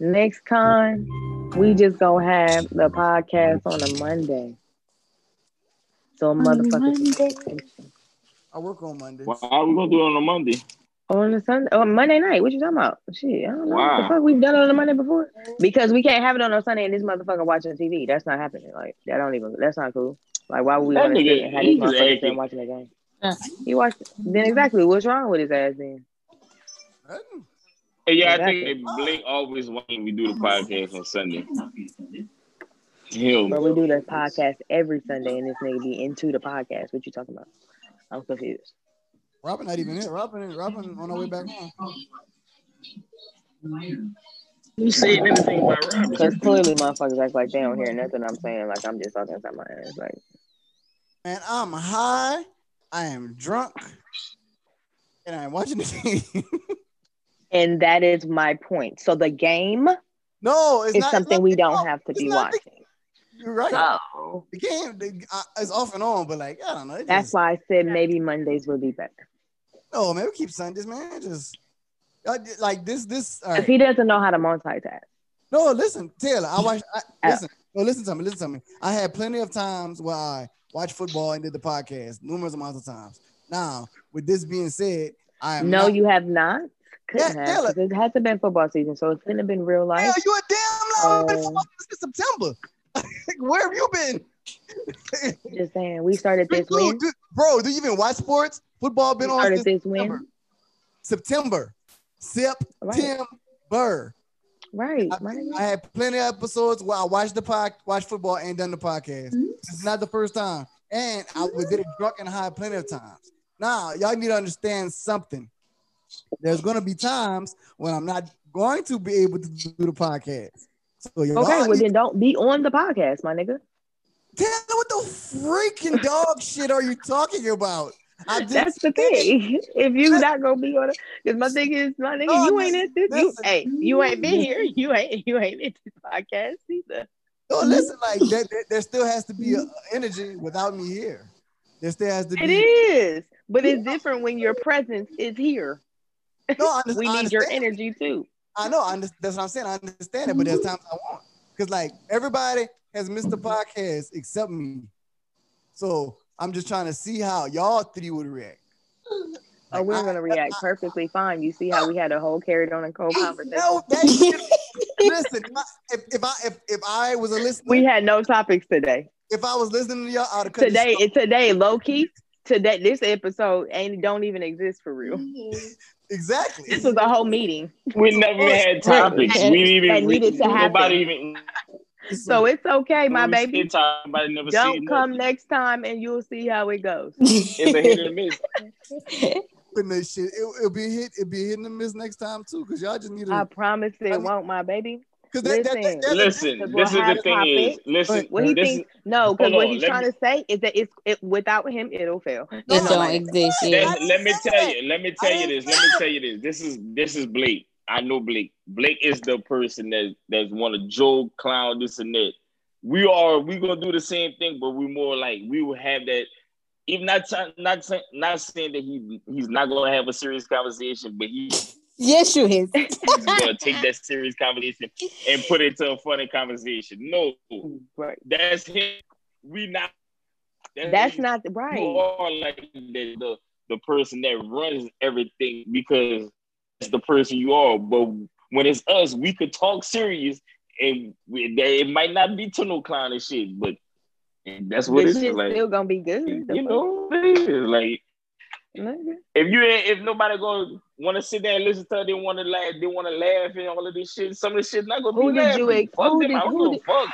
Next time, we just gonna have the podcast on a Monday. So motherfuckers. I work on Monday. Well, how we gonna do it on a Monday? On the Sunday, on Monday night. What you talking about? Shit, I don't know. Wow. The fuck we've done it on a Monday before? Because we can't have it on a Sunday and this motherfucker watching TV. That's not happening. Like that don't even. That's not cool. Like why would we That want to nigga, sit have he this was motherfucker sitting acting- watching the game? Yeah. He watched. Then exactly, what's wrong with his ass then? Nothing. Hey, yeah, I think Blake always wanted we do the podcast on Sunday. Him. But we do the podcast every Sunday, and this nigga be into the podcast. What you talking about? I'm confused. Robin not even here. Robin, Robin on our way back home. You said anything about Robin? Because clearly, motherfuckers act like they don't hear nothing I'm saying. Like I'm just talking inside my ass. Like Man, I'm high. I am drunk. And I'm watching the game. And that is my point. So the game no, it's is not something it's we don't no, have to be not the- watching. You're right. So The game the, uh, is off and on, but like I don't know. that's just- why I said maybe Mondays would be better. No, man, we keep saying this, man. Just y'all like this, this. If he doesn't know how to multitask. No, listen, Taylor. I watched. I, listen, no, listen to me. Listen to me. I had plenty of times where I watched football and did the podcast numerous amounts of times. Now, with this being said, I am No, not- you have not. Couldn't Yeah, have. Taylor. It hasn't been football season, so it couldn't have been real life. Hell, you a damn long been Uh, football since September. Where have you been? Just saying, we started this Dude, win. dude, bro, do you even watch sports? Football We been on started since this win. September. September. Right. September. Right. I, my. I had plenty of episodes where I watched the pod, watched football and done the podcast. Mm-hmm. It's not the first time, and I was did it mm-hmm. drunk and high plenty of times. Now y'all need to understand something. There's gonna be times when I'm not going to be able to do the podcast. So Okay, well then don't be on the podcast, my nigga. Me what the freaking dog shit are you talking about? I just That's the thing. If you not gonna be on it, because my thing is, my nigga, No, you ain't at this. You, hey, you ain't been here. You ain't. You ain't at this podcast either. No, listen, like there, there, still has to be a, energy without me here. There still has to be. It is, but it's different when your presence is here. No, I, We I need your energy too. I know. I that's what I'm saying. I understand it, but there's mm-hmm. times I want because like everybody has missed the podcast except me. So I'm just trying to see how y'all three would react. Oh, we're gonna react perfectly fine. You see how we had a whole carried on and cold conversation. No, that shit, listen. if I- If, if I if, if I was a listener, We had no topics today. if I was listening to y'all, I'd have cut Today, today, low key. Today, this episode ain't don't even exist for real. off. Exactly. This is a whole meeting, We never had topics. And- we didn't and even. needed to happen. nobody even. so it's okay, my baby. time, Nobody never Don't seen come nothing. next time, and you'll see how it goes. It's a hit and miss. Putting that shit, it, it'll be hit. It'll be a hit and miss next time too, because y'all just need I promise it won't, my baby. Because that, that, that, listen. Listen, this is the thing is, listen, What he this thinks, no, because what on, he's trying me- to say is that it's it without him, it'll fail. It No, don't exist Let, let me tell you. Let me tell you this. Let me tell you this. This is this is Blake. I know Blake. Blake is the person that that's want to joke, clown, this and that. We are we gonna do the same thing, but we more like we will have that. Even not not not saying that he he's not gonna have a serious conversation, but he Yes, you is. gonna take that serious conversation and put it to a funny conversation. No, Right. that's him. We not. That's him. not right. are like the, the the person that runs everything because it's the person you are. But when it's us, we could talk serious, and we, that it might not be to no clown and shit, but that's what This it is. shit's Like still gonna be good. you know, it is. like. If you ain't- if nobody gonna want to sit there and listen to it, they want to laugh, they want to laugh and all of this shit. Some of this shit not gonna Who be did laughing. you ex- fuck who them. did- I don't who give did- fuck.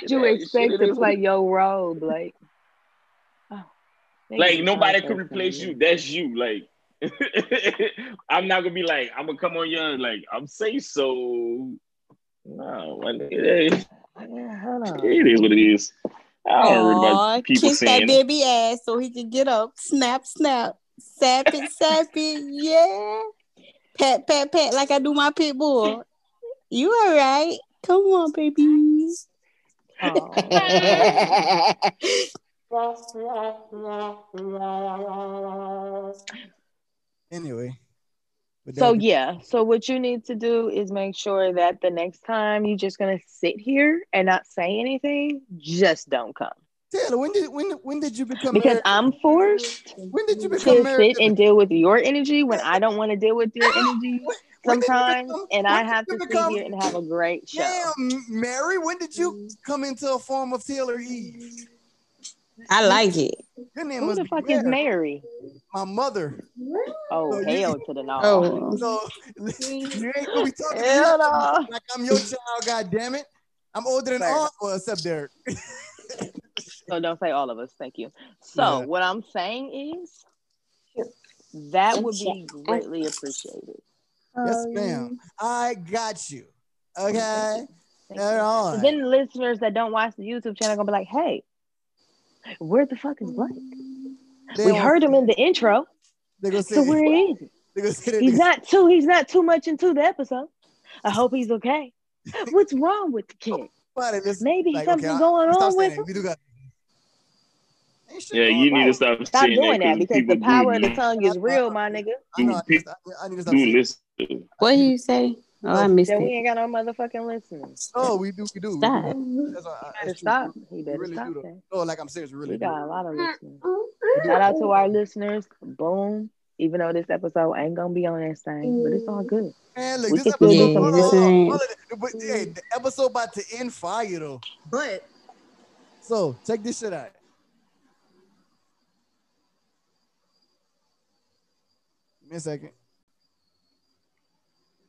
Did you expect to play what- your role, Blake? Oh, Like nobody could replace nigga. you. That's you. Like I'm not gonna be like I'm gonna come on you like I'm Sayso. No, it is- Yeah, hold on. it is what it is. I don't worry about people kiss saying that baby ass so he can get up. Snap, snap. Sap it, sap it. Yeah. Pat, pat, pat, like I do my pit bull. You all right? Come on, babies. Aw. anyway. So yeah, so what you need to do is make sure that the next time you're just gonna sit here and not say anything, just don't come. Taylor, when did when when did you become Because married? I'm forced when did you become to married? sit and deal with your energy when I don't want to deal with your energy When did you sometimes, become- and I have you to sit become- here and have a great show. Damn, Mary, when did you mm-hmm. come into a form of Taylor Eve? I like it. Your name Who the fuck is Mary? My mother. Oh So you- hell to the no! Oh, So you ain't gonna be talking to me Hell like, no. like I'm your child, god damn it. I'm older than all of us up Derek. So don't say all of us. Thank you. So Yeah. what I'm saying is that would be greatly appreciated. yes, oh, ma'am. I got you. Okay. Thank you. right. And then the listeners that don't watch the YouTube channel gonna be like, "Hey, where the fuck is Blake? They We heard him in the intro, They gonna say, so where is he? they gonna say that He's not too. He's not too much into the episode. I hope he's okay. What's wrong with the kid? Maybe like, something okay, going we stop on saying with that. him. We do got. Ain't shit Yeah, you need on. to stop, Stop doing that because the power of the tongue is real, my nigga. I know. I need, people to, I need to stop do saying. listen. what you say? Oh, I oh, missed That we ain't got no motherfucking listeners. Oh, we do. We do. we do. Stop. That's why I- He better that's stop. We- He better really stop do. though. that. No, like I'm serious. We really We do. got a lot of listeners. Shout out to our listeners. Boom. Even though this episode ain't gonna be on that thing, but it's all good. Man, look, We this can still episode, do some hold on, good hold on, things. hold on. But, hey, the episode about to end fire though. But so check this shit out. Give me a second.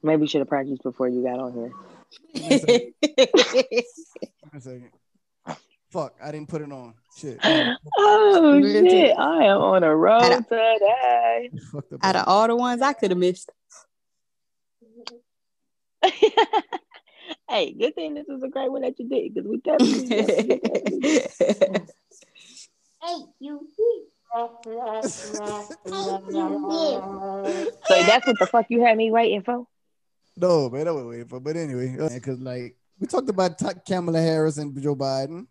Maybe you should have practiced before you got on here. Give me a second. Give me a second. Fuck, I didn't put it on. Shit. Oh shit! I am on a road Out of- today. Fucked up. Out of all the ones I could have missed. hey, good thing this is a great one that you did because we definitely. So that's what the fuck you had me waiting for. No, man, I was waiting for. But anyway, uh, because like we talked about Ta- Kamala Harris and Joe Biden.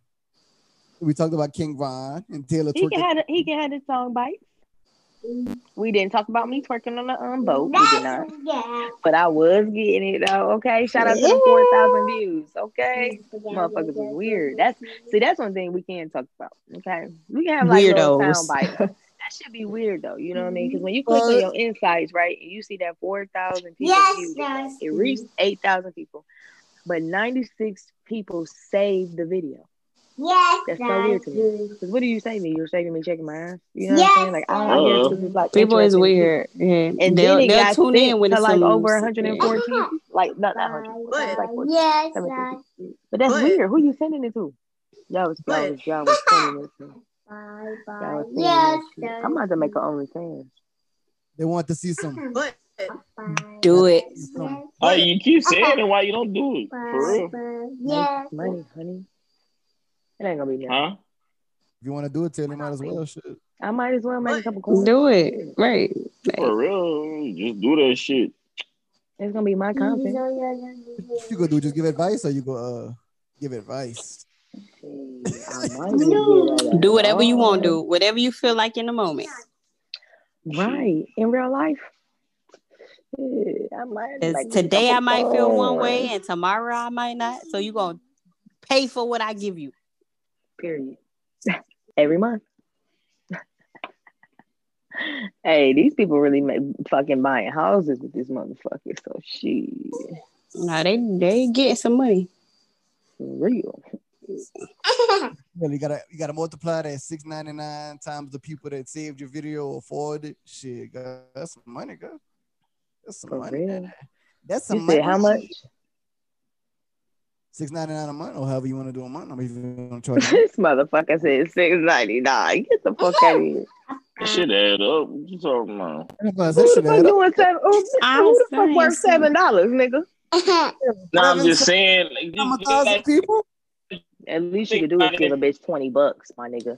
We talked about King Von and Taylor He can twerking. have he can have his song bites. We didn't talk about me twerking on the um, boat. We did not. But I was getting it though. Okay. Shout out to the four thousand views. Okay. Motherfuckers is weird. That's see, that's one thing we can't talk about. Okay. We can have like little Weirdos. sound bites. That should be weird though. You know what I mean? Because when you click on your insights, right, and you see that four thousand people yes, views, it reached eight thousand people, but ninety six people saved the video. That's so weird to me. Because what do you say to me? You're saving me checking my ass. You know what I'm saying? Like I, I guess this is like People is weird. Yeah. and they'll, then it they'll got tune in when it's like some- over 114, like not that 100, like 14, Yes, 17. But that's weird. Who you sending it to? Y'all was, y'all was, y'all was sending it to. Y'all was sending Yes, it. I'm about to make an OnlyFans. They want to see some. But Do it. Oh, you keep saying it. Why you don't do it? For real? Yes. Money, honey. It ain't gonna be nothing. Huh? if you want to do it, Taylor, might as well. Shit. I might as well make a couple coins. Do it. Right. For real? Just do that shit. It's gonna be my content. What you gonna do? Just give advice, or you go uh give advice? I might just get that Do whatever you want to do. Whatever you feel like in the moment. Right. In real life. I might 'Cause make a today I might feel one way and tomorrow I might not. So you gonna pay for what I give you. Period. Every month. hey, these people really make fucking buying houses with this motherfucker. So shit, No, they they getting some money. for real. Well, you gotta you gotta multiply that six ninety nine times the people that saved your video or forwarded. Shit, girl, that's some money, girl. That's some For money. real. That's some You money. said how much? Six ninety nine a month, or however you want to do a month. I'm even gonna charge. this motherfucker said six ninety nine. Get the fuck out of here. That shit add up. What you talking about? Who the fuck doing seven? Who, who the fuck worth seven dollars, nigga? No, I'm just saying. Like, I'm a thousand like, people. At least you could do is give a bitch twenty bucks, my nigga.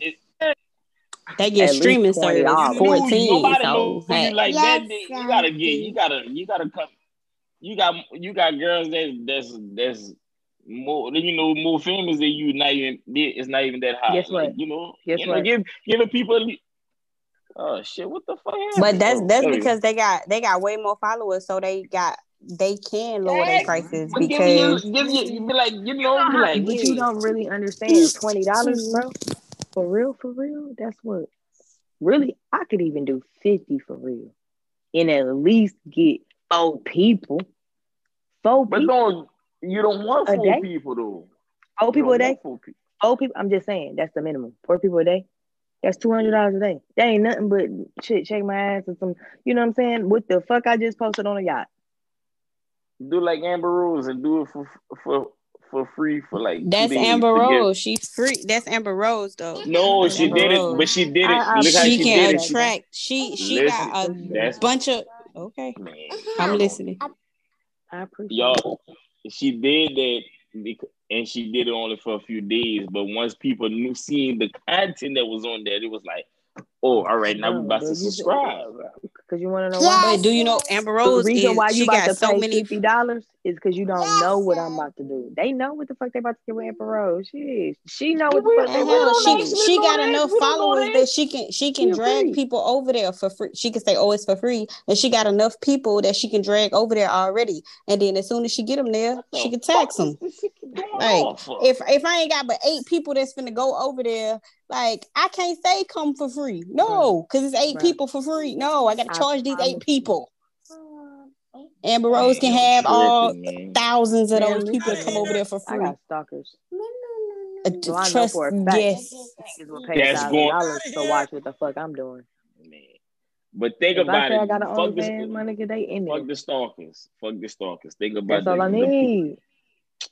They get At streaming $20. service fourteen. Nobody So knows you hey, like Yes, that. You gotta get. You gotta. You gotta come. You got. You got girls that that's that's more. You know, more famous than you. Not even. It's not even that high. Guess what? Like, you know. Guess you know, what? Give giving people. a Oh shit! What the fuck? but happened? that's Oh, that's there because they got they got way more followers, so they got they can lower their prices But give you, give you, you be like, you know, be like, but yeah. you don't really understand twenty dollars, bro. For real, for real, that's what. Really, I could even do fifty for real, and at least get four people. Four But people. Don't you don't want A four day? people though. Old people a don't day. want Four people. Four people. I'm just saying that's the minimum. Four people a day. That's two hundred dollars a day. That ain't nothing but shit. Shake my ass and some. You know what I'm saying? What the fuck I just posted on a yacht. Do like Amber Rose and do it for for for free for like. That's Amber Rose. She's free. That's Amber Rose though. No, That's she Amber did it, but she did it. I- I- Look how she she can did it. attract. She she Listen, got a bunch of. Okay, Man, I'm listening. I appreciate. y'all. She did that, bec- and she did it only for a few days. But once people knew seeing the content that was on there, it was like, oh, all right, now we about to subscribe. Because you want to know why? Do you know Amber Rose? The Rose reason is why you she about got so many fifty dollars is because you don't know what I'm about to do. They know what the fuck they about to get with Amber Rose. Shit, she know what the fuck they want. She she got enough followers that she can she can She drag free. people over there for free. She can say, "Oh, it's for free," and she got enough people that she can drag over there already. And then as soon as she get them there, she can tax them. Like if if I ain't got but eight people that's finna go over there, like I can't say come for free. No, because it's eight Right. people for free. No, I gotta I charge these eight promise people. Amber Rose can have all thousands of Man, those people to listen, come over there for I free. got stalkers. Uh, So I know trust, for a fact yes. niggas will pay That's thousand going- dollars to watch what the fuck I'm doing. Man. But think If I about say I it. got an Fuck, the, OnlyFans, my nigga, they in fuck there. the stalkers. Fuck the stalkers. Think about it. That's all the, I the- need.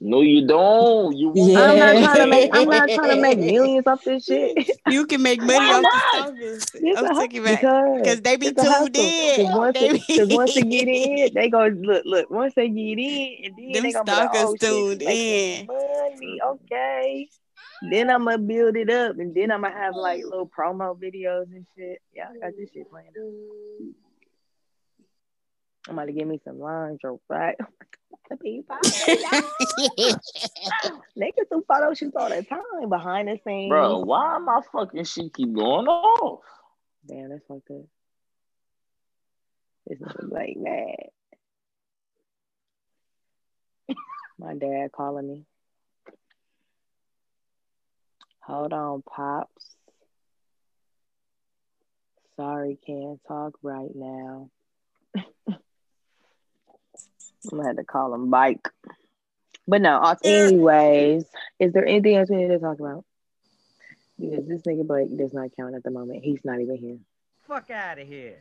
No, you don't. You. Yeah. I'm not trying to make. I'm not trying to make millions off this shit. You can make money Why off not? the stalkers. I'm a hu- taking back because because they be it's a hustle. tuned in. Because once, They they, be- once they get in, they go look, look. Once they get in, and then Them they gonna be like, stalkers "Oh shit, tuned in. money." Okay. Then I'm gonna build it up, and then I'm gonna have like little promo videos and shit. Yeah, I got this shit planned out. I'm about to give me some lingerie, right? Niggas do photo shoots all the time behind the scenes. Bro, why my fucking shit keep going off? Damn, that's fucked up. This nigga like mad. My dad calling me. Hold on, pops. Sorry, can't talk right now. I'm gonna have to call him Mike. But no, anyways, is there anything else we need to talk about? Because this nigga Blake does not count at the moment. He's not even here. Fuck out of here.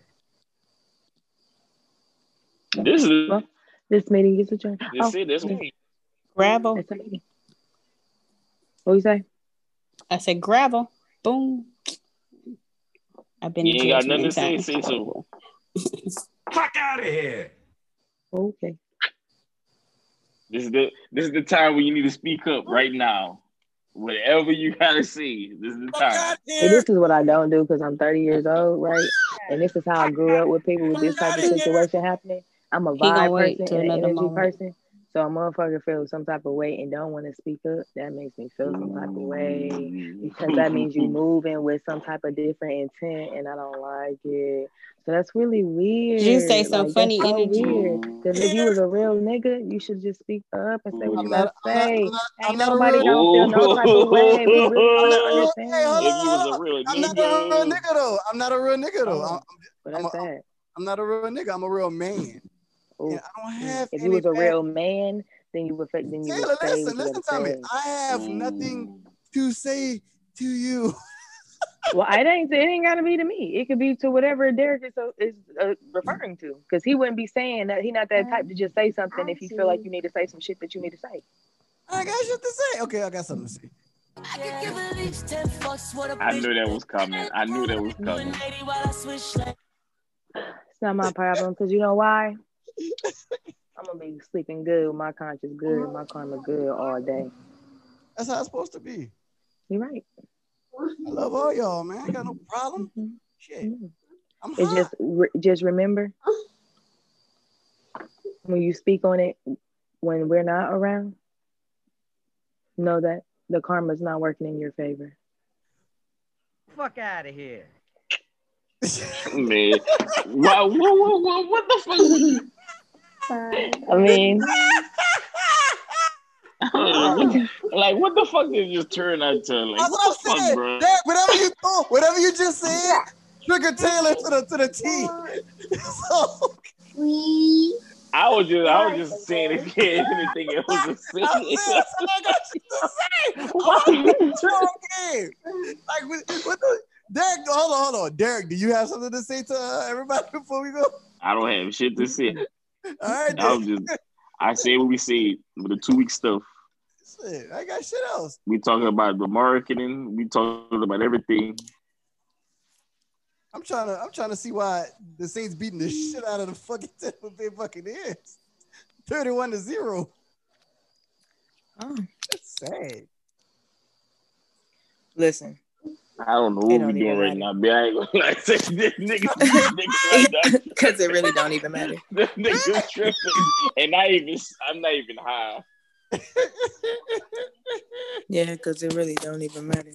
This is Well, This meeting is adjourned. this Oh, it. This yeah. one. gravel. It's a meeting. What you say? I said gravel. Boom. I've been You ain't got nothing to say, times. say so. Fuck out of here. Okay. This is the this is the time where you need to speak up right now. Whatever you gotta see, this is the time. And this is what I don't do because I'm 30 years old, right? And this is how I grew up with people with this type of situation happening. I'm a He vibe person till and an energy moment. person. So a motherfucker feels some type of way and don't want to speak up. That makes me feel some type of way because that means you're moving with some type of different intent, and I don't like it. So that's really weird. You say some Like, funny that's so energy. Because if you was a real nigga, you should just speak up and say what you I'm gotta not- I'm not- say. I'm Ain't nobody real- gonna feel no type of way. We really don't understand. Hey, hold If on, you was a on. real I'm not a real nigga, nigga though. I'm not a real nigga though. Oh, I'm, I'm that's a- sad. I'm not a real nigga. I'm a real man. Ooh. And I don't mm. have If you was a real man, then you would then you Taylor, would say listen, listen gotta to me. I have mm. nothing to say to you. Well, it ain't it ain't gotta be to me. It could be to whatever Derek is, uh, is uh, referring to, because he wouldn't be saying that. He not that type to just say something if you feel like you need to say some shit that you need to say. I got shit to say. Okay, I got something to say. I knew that was coming. I knew that was coming. It's not my problem, because you know why? I'm gonna be sleeping good, my conscience good, my karma good all day. That's how it's supposed to be. You're right. I love all y'all, man. I got no problem. Shit. Mm-hmm. I'm It's hot. just re- just remember when you speak on it when we're not around, know that the karma's not working in your favor. Fuck out of here. Man, what, what, what, what, what the fuck? I mean, what, Like, what the fuck did it just turn out to? Like, That's what what the I'm fuck, saying. bro? Derek, whatever you thought, whatever you just said, trigger Taylor to the to the T. so I was just, I was just saying if you had anything else to I'm say. saying, that's all I got shit to say. I'm about to play a strong game. Like what, what the Derek, hold on, hold on. Derek, do you have something to say to uh, everybody before we go? I don't have shit to say. All right, I was Derek. just, I say what we said with the two week stuff. Shit, I got shit else. We talking about the marketing. We talking about everything. I'm trying to I'm trying to see why the Saints beating the shit out of the fucking Tampa Bay Buccaneers. 31 to 0. Oh, That's sad. listen. I don't know what we don't doing even right now, but I ain't gonna like say this nigga, nigga. Because it really don't even matter. This nigga tripping, and I even, I'm not even high. Yeah, because it really don't even matter.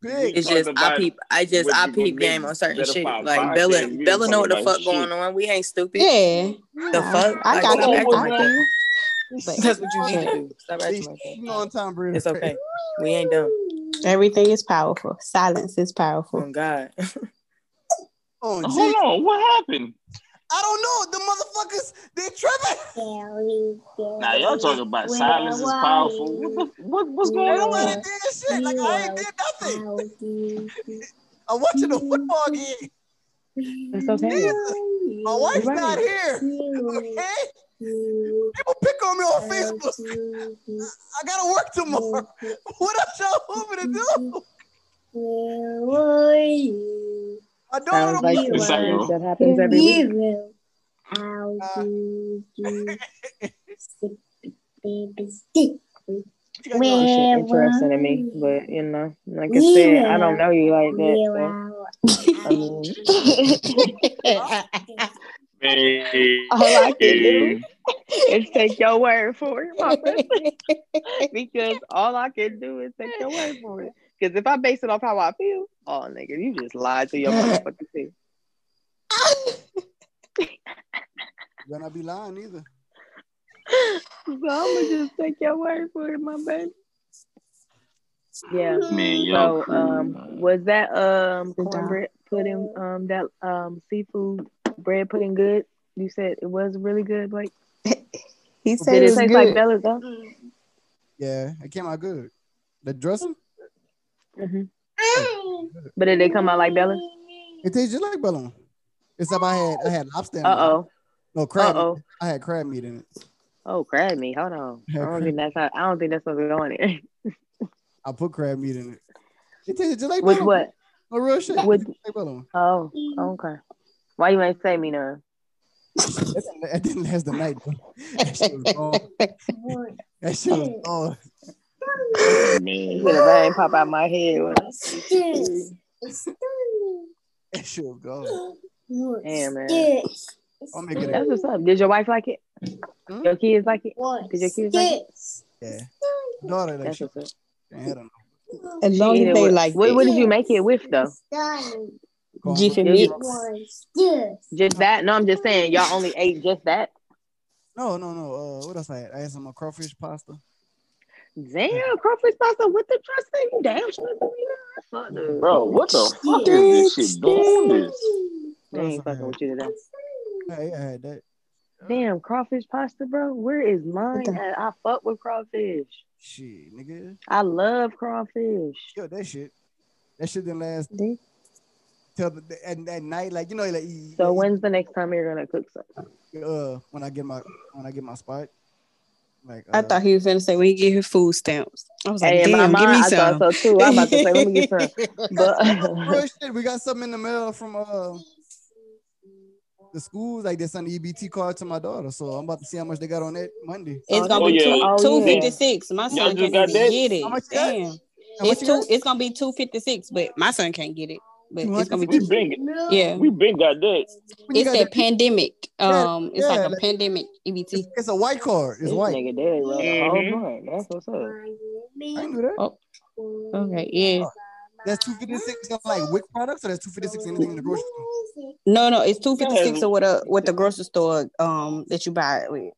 Big. It's just I peep. I just I peep game on certain shit. Like Bella, Bella know what the fuck about going on. We ain't stupid. Yeah. The Yeah. fuck? I Like, got stop it. acting I like got that. it. That's what you need to do. Stop acting like You that. know on Tom Brady. It's okay. We ain't dumb. Everything is powerful. Silence is powerful. Oh God. Oh, Hold gee. on, what happened? I don't know. The motherfuckers, they tripping. Now y'all talking about silence is powerful. What what, what's going Nobody on? did this shit. Like I ain't did nothing. I'm watching a football game. It's okay. My wife's Right. not here. Okay? People pick on me on Facebook. I gotta work tomorrow. What else y'all want me to do? My daughter Sounds don't like want It's like, something yo. that happens every week. She got your- That shit interesting to me, but you know, like I said, I don't know you like that. So, I mean, Hey, all I can do is take your word for it, my friend. because all I can do is take your word for it. Because if I base it off how I feel, oh nigga, you just lied to your motherfucking self. You better not be lying either. So I'm gonna just take your word for it, my baby. Yeah. man, y'all So um was that um Good job. cornbread pudding um that um seafood bread pudding good? You said it was really good, Blake. He said Did it it was taste good. like Bella's though? Yeah, it came out good. The dressing, hmm But did they come out like Bella's? it tastes just like bellum. Except I had I had lobster. Uh oh. No crab. Uh oh. I had crab meat in it. Oh, crab meat. Hold on. I don't think that's how, I don't think that's what's going in. I put crab meat in it. It tastes just like With bellum. what? No real shit. With- It like bellum. Oh, okay. Why you ain't say me none? I didn't- that last the night. Though. That shit was gone. That shit was gone. man. Get a vein pop out my head. when I see That shit was gone. Damn, man. I'll make it. That's what's up. Did your wife like it? Hmm? Your kids like it? Did your kids like it? Yeah. Daughter, like That's she, what's up. I don't know. As long as they with- like what, it. what did you make it with though? Jiffy Did mix. you- Just that? No, I'm just saying y'all only ate just that. No, no, no. Uh, what else I had? I had some uh, crawfish pasta. Damn, crawfish pasta with the dressing. Damn, she was doing that. Bro, what the fuck is this shit doing this? They ain't fucking with you today. Hey, I had that. Damn, crawfish pasta, bro. Where is mine at? I fuck with crawfish. Shit, nigga. I love crawfish. Yo, that shit. That shit didn't last See? Till the, at, at night. Like you know, like you- So you- when's the next time you're gonna cook something? uh when I get my when I get my spot. Like I uh, thought he was gonna say when he get his food stamps. I was like, Hey, in my damn, give mind, me I some. thought so too. I'm about to say, let me get some. we But shit. We got something in the mail from uh the schools. Like they sent the EBT card to my daughter, so I'm about to see how much they got on that Monday. It's Oh, gonna Oh, be yeah. two Oh, two yeah. My son just can't got get it. How much? Damn. How It's you two. got? It's gonna be two fifty six, but my son can't get it. But it's gonna be We two. been, Yeah, we been got that. It's you it's got that the- pandemic. Um, it's like a like- pandemic EBT. It's, it's a white card. It's this white. nigga dead, bro. The whole Mhm. month. That's what's up. I knew that. Okay, yeah. That's two fifty six on like WIC products, or that's two fifty six anything in the grocery store. No, no, it's two fifty six Yeah. or what? Uh, what the grocery store um that you buy it with.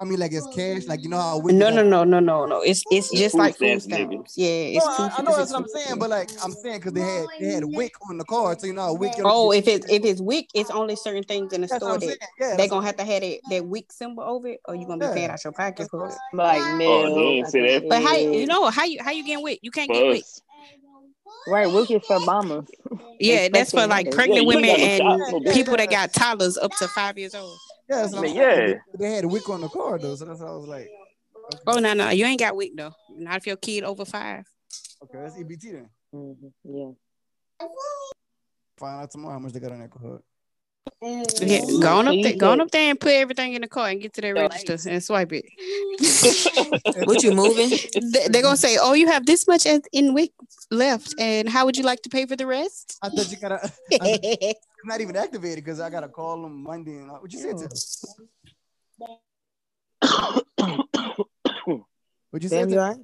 I mean, like it's cash. Like you know how we No, no, no, no, no, no. It's it's It's just like food stamps, nigga. stamps. Yeah, it's No, I, I know that's what I'm saying, but like I'm saying because they had they had WIC on the card, so you know how WIC. Oh, if it's if it's WIC, it's only certain things in the store that Yeah, they that's gonna have to have that, that WIC symbol over it, or you gonna be Yeah. paying out your pocket for it. Like Oh, milk. they ain't say that. But how you know how you how you getting WIC? You can't get For WIC. Right, WIC is for mamas. Yeah, that's for like pregnant Yeah, women ain't got no and people that got toddlers up to five years old. Yeah, that's what I'm Yeah. saying. They, they had a WIC on the card though, so that's why I was like, Oh no, no, you ain't got WIC though. Not if your kid over five. okay, that's EBT then. Mhm, Yeah. Find out tomorrow how much they got on that card. Yeah, go on up there, go on up there and put everything in the car and get to that register and swipe it. What you moving? They- They're gonna say, "Oh, you have this much as in WIC left, and how would you like to pay for the rest?" I thought you gotta. I thought it's not even activated because I gotta call them Monday. And what you said to? What you Damn, said you to? alright?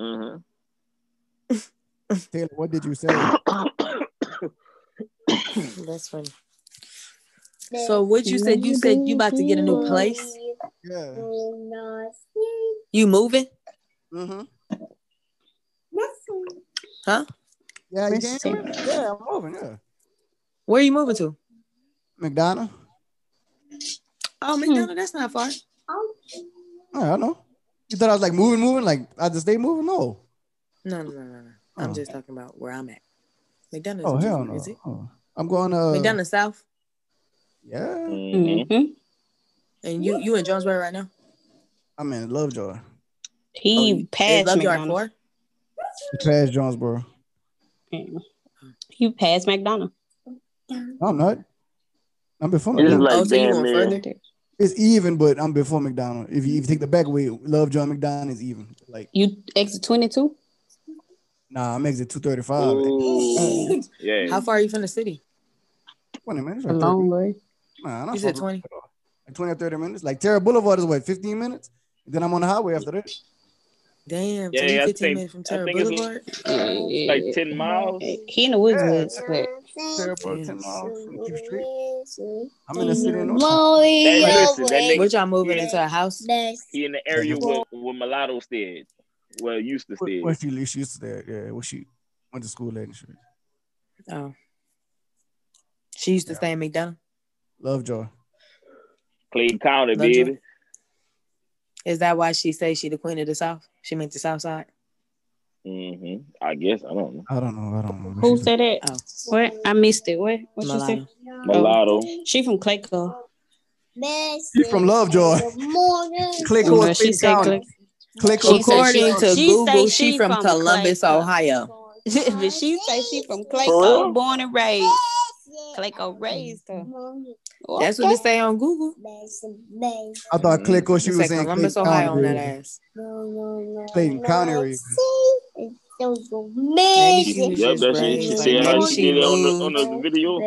Mhm. Taylor? What did you say? That's funny. So what you said? You said you about to get a new place. Yeah. You moving? Mm-hmm. Huh? Yeah, you Yeah, I'm moving. Yeah. Where are you moving to? McDonough. Oh, McDonald. That's not far. Yeah, I don't know. You thought I was like moving, moving, like I just stay moving? No. No, no, no, no, no. I'm Oh. just talking about where I'm at. McDonald's. Oh hell no. Is it? Oh, I'm going uh McDonald's South, Yeah. Mhm. Mhm. and you you in Jonesboro right now? I'm in Lovejoy. He Oh, passed is Lovejoy McDonald's. four? Past Jonesboro. He passed McDonald's. I'm not. I'm before It's McDonald's. like oh, so you damn going further? It's even, but I'm before McDonald's. If you, if you take the back way, Lovejoy McDonald's is even. Like, You exit twenty two. Nah, I'm exit 235. Eh. Yeah. How far are you from the city? 20 minutes. A Like long 30. way. Nah, not You said far. 20. Like 20 or 30 minutes. Like Tara Boulevard is what, 15 minutes? Then I'm on the highway after that. Damn, Yeah, so you I 15 think- minutes from Tara think it's- Boulevard? Like ten miles. He in the woods, Yeah. woods, but Tara Boulevard, 10 Yes. miles from Keep Street. I'm in the city in North. Hey, listen, that nigga, What y'all moving into a house? he in the area where, where Mulatto stayed. Well, used to stay. Where she, she used to stay yeah, where she went to school at and shit. Oh. She used to stay in McDonald. Lovejoy. Clayton County, Lovejoy? baby. Is that why she say she the queen of the South? She meant the South Side. hmm I guess I don't know. I don't know. I don't know. who said that? Oh, What? I missed it. What? What you say? Mulatto. Mulatto. She from Clayco. She from Lovejoy. Click No, on she said County. Click. Click She on said According to she Google, say she, she from, from Columbus, Clayco. Ohio. but she say she from For real? Clayco, born and raised. Clayco raised her. That's what they say on Google. I thought mm-hmm. Click on she It was say saying Columbus, Clayton Ohio on that ass. Clayton County. area. Maybe she was Yep, just that's she. She said how she she did it on the on the video.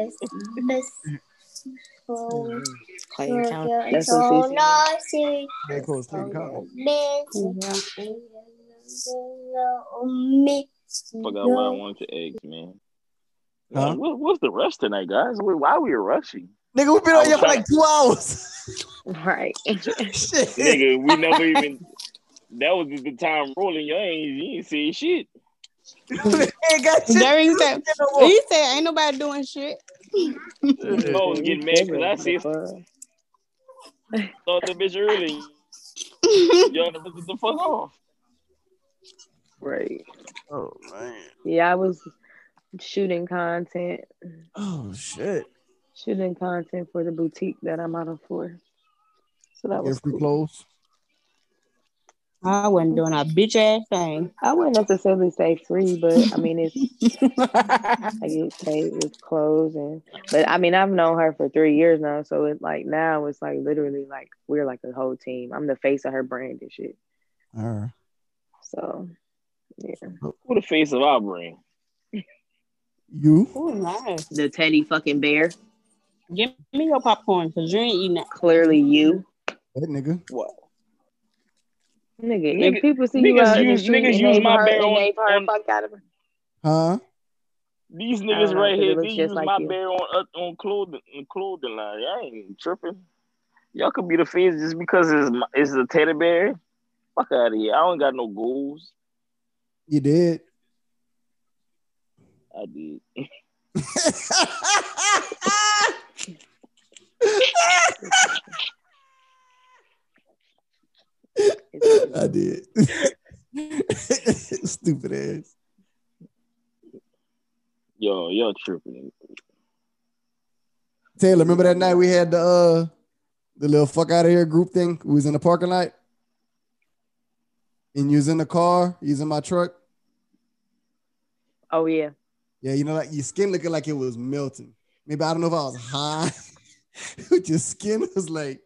Clayton County. That's what she said. Click on Clayton Forgot what I wanted to ask, man. Huh? Man, what, what's the rush tonight, guys? Why why are we rushing? Nigga, we've been on here for like two hours. Right. Nigga, we never even. That was just the time rolling. You ain't, you ain't say shit. Ain't got shit. There you said, he said, ain't nobody doing shit. I was getting mad because I said start the bitch early. Y'all never get the fuck off. Right. Oh man. Yeah, I was shooting content, Oh shit. shooting content for the boutique that I'm out of for. So that Get was free cool. clothes. I wasn't doing a bitch ass thing. I wouldn't necessarily say free, but I mean it's I get paid with clothes and but I mean I've known her for three years now, so it's like now it's like literally like we're like a whole team. I'm the face of her brand and shit. All right. So yeah. Oh. Who the face of our brand? You? Oh, nice. The teddy fucking bear. Give me your popcorn because you ain't eating that. Clearly you. That nigga. What? Nigga, Nigga- if people see you niggas out in the use- niggas and use name my her, bear and on- on- fuck out of her. Huh? These I niggas don't know, right 'cause here, looks they just use like my you. bear on uh, on clothing on clothing line. I ain't tripping. Y'all could be the fans just because it's my- it's a teddy bear. Fuck out of here. I don't got no goals. You did. I did. I did. Stupid ass. Yo, y'all tripping. Taylor, remember that night we had the uh the little fuck out of here group thing? We was in the parking lot. And you was in the car, you was in my truck. Oh yeah. Yeah, you know, like your skin looking like it was melting. Maybe I don't know if I was high, but your skin was like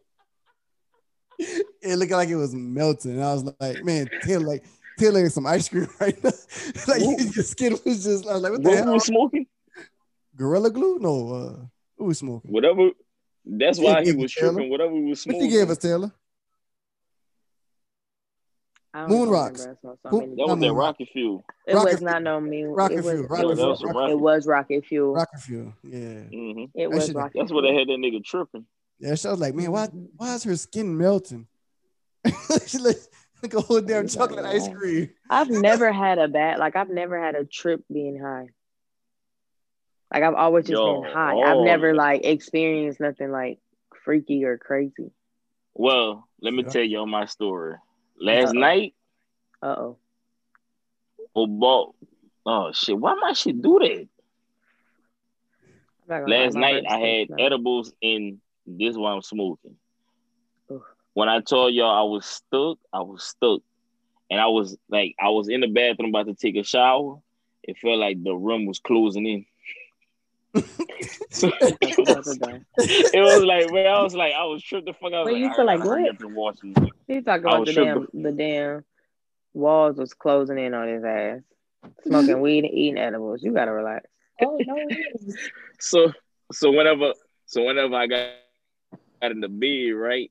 it looked like it was melting. And I was like, man, Taylor, like Taylor ate some ice cream right now. like your skin was just I was like, what the What hell? we smoking? Gorilla glue? No, uh who was smoking? Whatever. That's What you why he was us, Taylor? tripping. Whatever we was What smoking. you gave us, Taylor? I Moon rocks. remember. I smoked so Who- That was Not that Moon rocket fuel. It Rocket was Fuel. not no me. Rocket it was, Fuel, It Rocket was, That was some rocket it was rocket fuel. Rocket fuel. Yeah. hmm It That was shit- rocket. That's what they had that nigga tripping. Yeah, she was like, man, why why is her skin melting? she like, like a whole damn chocolate ice cream. I've never had a bad like I've never had a trip being high. Like I've always just Yo, been high. oh, I've never yeah. like experienced nothing like freaky or crazy. Well, let me Yeah. tell y'all my story. Last Uh-oh. night, Uh oh. football. Oh shit! Why my shit do that? Last night I had edibles in this is why I'm smoking. When I told y'all I was stuck, I was stuck. And I was like, I was in the bathroom about to take a shower. It felt like the room was closing in. So- it was like, man, I was like, I was tripped the fuck out. Wait, you like, feel I like what? up and watch this. He talking about the damn the damn walls was closing in on his ass. Smoking weed and eating edibles. You gotta relax. Oh no. So, so whenever, so whenever I got, got in the bed, right,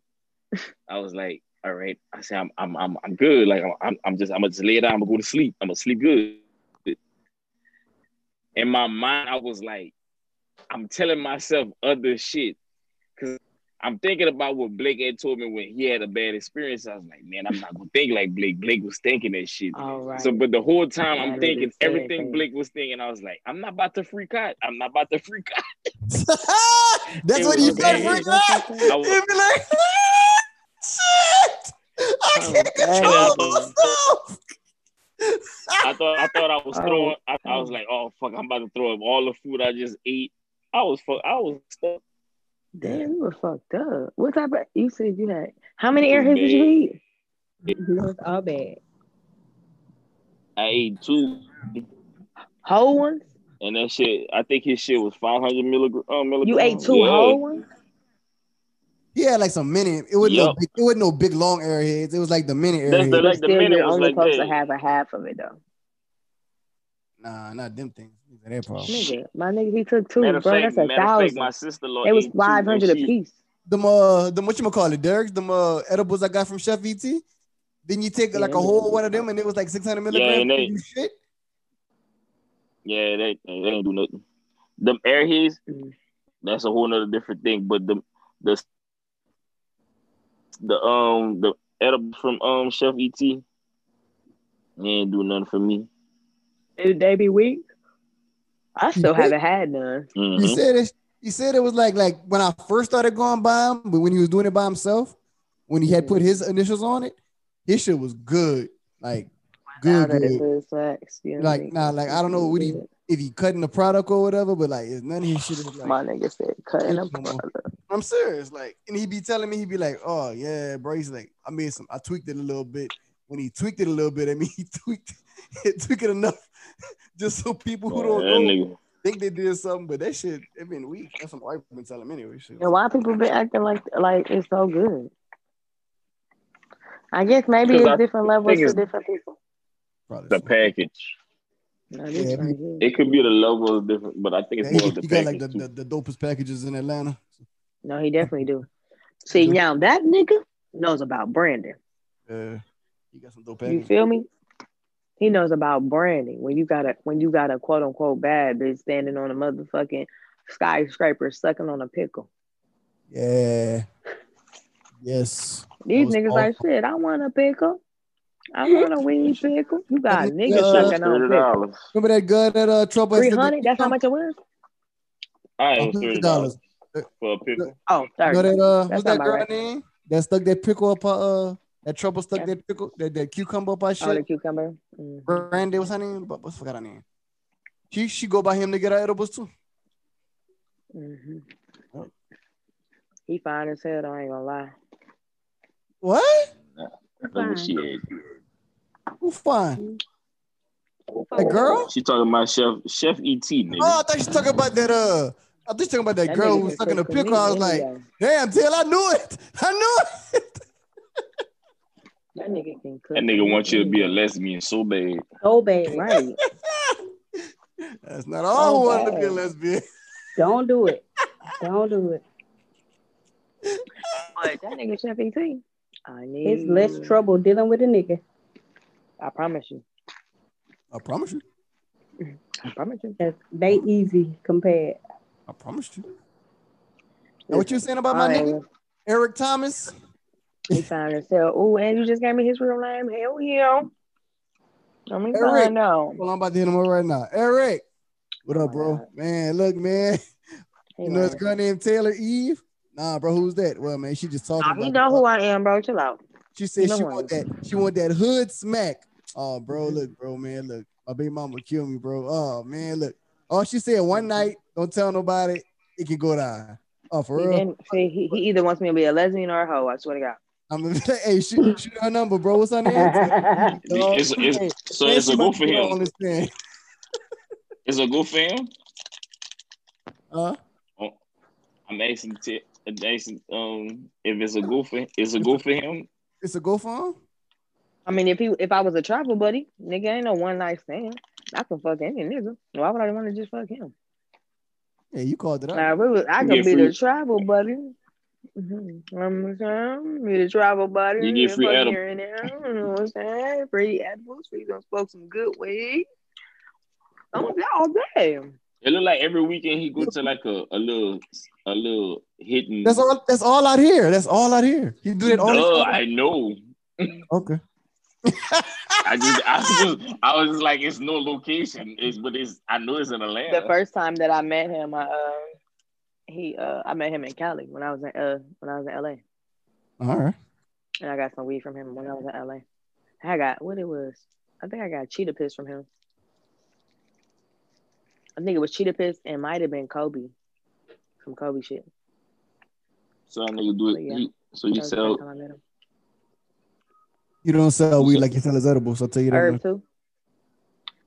I was like, all right. I said, I'm, I'm, I'm, I'm good. Like, I'm, I'm, just, I'm gonna just lay down. I'm gonna go to sleep. I'm gonna sleep good. In my mind, I was like, I'm telling myself other shit I'm thinking about what Blake had told me when he had a bad experience. I was like, man, I'm not gonna think like Blake. Blake was thinking that shit. All right. So, but the whole time I I'm thinking everything that. Blake was thinking. I was like, I'm not about to freak out. I'm not about to freak out. That's what was you said, freak out. what you I was- He'd be like, shit. I Oh, can't control dang. myself. I thought I thought I was Oh. throwing. I, I was like, oh fuck, I'm about to throw up all the food I just ate. I was fuck. I was stuck. Damn, you were fucked up. What type of you said you had how many airheads did you eat? It's all bad. I ate two, Whole ones? and that shit. I think his shit was 500 milligram. Uh, milligrams. You ate two Yeah. whole ones? He had like some mini. It wasn't no big. It wasn't no big long airheads. It was like the mini That's the airheads. like the still, minute you're was only like supposed that. to have a half of it though. Nah, not them things. These are their problem. Nigga, my nigga, he took two, Matter bro. fact, That's a matter of fact, thousand. my sister law. It was five hundred a piece. Them uh, them what you call it, Derek? Them uh edibles I got from Chef ET. Then you take like Yeah, a whole one of them, and it was like six hundred Yeah, milligrams. and they- You shit. Yeah, they they ain't do nothing. Them airheads, Mhm. that's a whole nother different thing. But the the the um the edible from um Chef ET, they ain't do nothing for me. Did they be weak? I still haven't had none. He Mhm. said it. He said it was like like when I first started going by him, but when he was doing it by himself, when he had put his initials on it, his shit was good. Like good, good. it is facts, you know what I Like mean? nah, like I don't know what he if he cutting the product or whatever, but like it's none of his shit is like My nigga said cutting No up more. product. I'm serious. Like, and he be telling me, he be like, "Oh yeah, bro." He's like, "I made some. I tweaked it a little bit. When he tweaked it a little bit, I mean, he tweaked, it tweaked it enough, just so people who don't that know think they did something. But that shit, it been weak. That's what I've been telling him anyway. Shit. And why people been acting like like it's so good? I guess maybe it's I different levels think for different people. The package. No, Yeah, right. It could be the level is different, but I think it's Yeah, more he, of the he got like package. the, the, the dopest packages in Atlanta. No, he definitely do. See do. now that nigga knows about branding. Uh, he got some dope You feel me? He knows about branding. When you got a when you got a quote unquote bad bitch standing on a motherfucking skyscraper sucking on a pickle. Yeah, Yes. These was niggas like shit. I want a pickle. I want a weed pickle. You got That niggas uh, sucking on Thirty pickle. dollars. Remember that girl that uh trouble Three hundred. That's how much it was. All right, it was thirty dollars. dollars for a pickle. Oh, You know thirty. that uh That's what's not that girl right. name? That stuck that pickle up her uh that trouble stuck Yeah. that pickle that, that cucumber up her Oh, the shit. cucumber. Mhm. Brandy, what's her name? But what's forgot her name? She she go by him to get her edibles too. Mhm. Oh. He fine as hell. I ain't gonna lie. What? Look what she had. Who fine? The girl? She talking about Chef Chef ET nigga. Oh, I thought she talking about that uh I think she talking about that, That girl who was sucking the cook for pickle. I was like, damn, Till, I knew it. I knew it. That nigga can cook. That nigga wants you to be a lesbian so bad. So bad. Right. That's not all who Oh, wanted to be a lesbian. Don't do it. Don't do it. But that nigga Chef ET. I need. It's less trouble dealing with a nigga. I promise you. I promise you. I promise you. That's they easy compared. I promise you. Now, what you saying about my I nigga? Eric Thomas? He found himself. Oh, and you just gave me his real name. Hell yeah. Let me Eric. find out. Well, I'm about to hit him up right now. Eric, what up, bro? God. Man, look, man. He You know this lying. girl named Taylor Eve? Nah, bro, who's that? Well, man, she just talking Nah, about he know who I am, bro. Chill out. She said know she I want that. She want that hood smack. Oh, bro, Mm-hmm. look, bro, man, look. My baby mama kill me, bro. Oh man, look. Oh, she said Mm-hmm. one night, don't tell nobody, it can go down. Oh, for He, real. see, he, he either wants me to be a lesbian or a hoe. I swear to God. I'm gonna be like, hey, shoot, shoot her number, bro. What's her name? Dog. It's, it's, Hey, so it's a go about for to get on him. this. It's a go for him. Huh? I'm asking, t- I'm asking um, if it's a go for it's a go for him. It's a go for him? I mean, if he if I was a travel buddy, nigga ain't no one night stand. I can fuck any nigga. Why would I want to just fuck him? Yeah, you called it out. Now, if it was, I You could get be the travel buddy. Mm-hmm. I'm saying, be the travel buddy. You get and free fuck edible. here and there. You know what I'm saying? Free edibles. Free gonna smoke some good weed. I'm all day. It look like every weekend he go to like a, a little a little hidden. That's all. That's all out here. That's all out here. You do that all Duh, the I know. Okay. I just I was just I was just like it's no location. It's but it's I know it's in Atlanta. The first time that I met him, I uh, he uh, I met him in Cali when I was in uh when I was in LA, All right. and I got some weed from him when I was in LA. I got what it was. I think I got cheetah piss from him. I think it was cheetah piss and might have been Kobe, some Kobe shit. so that nigga do it. Yeah. he- so you sell I met him. You don't sell weed like you sell as edibles. I'll tell you that. Herb much. too.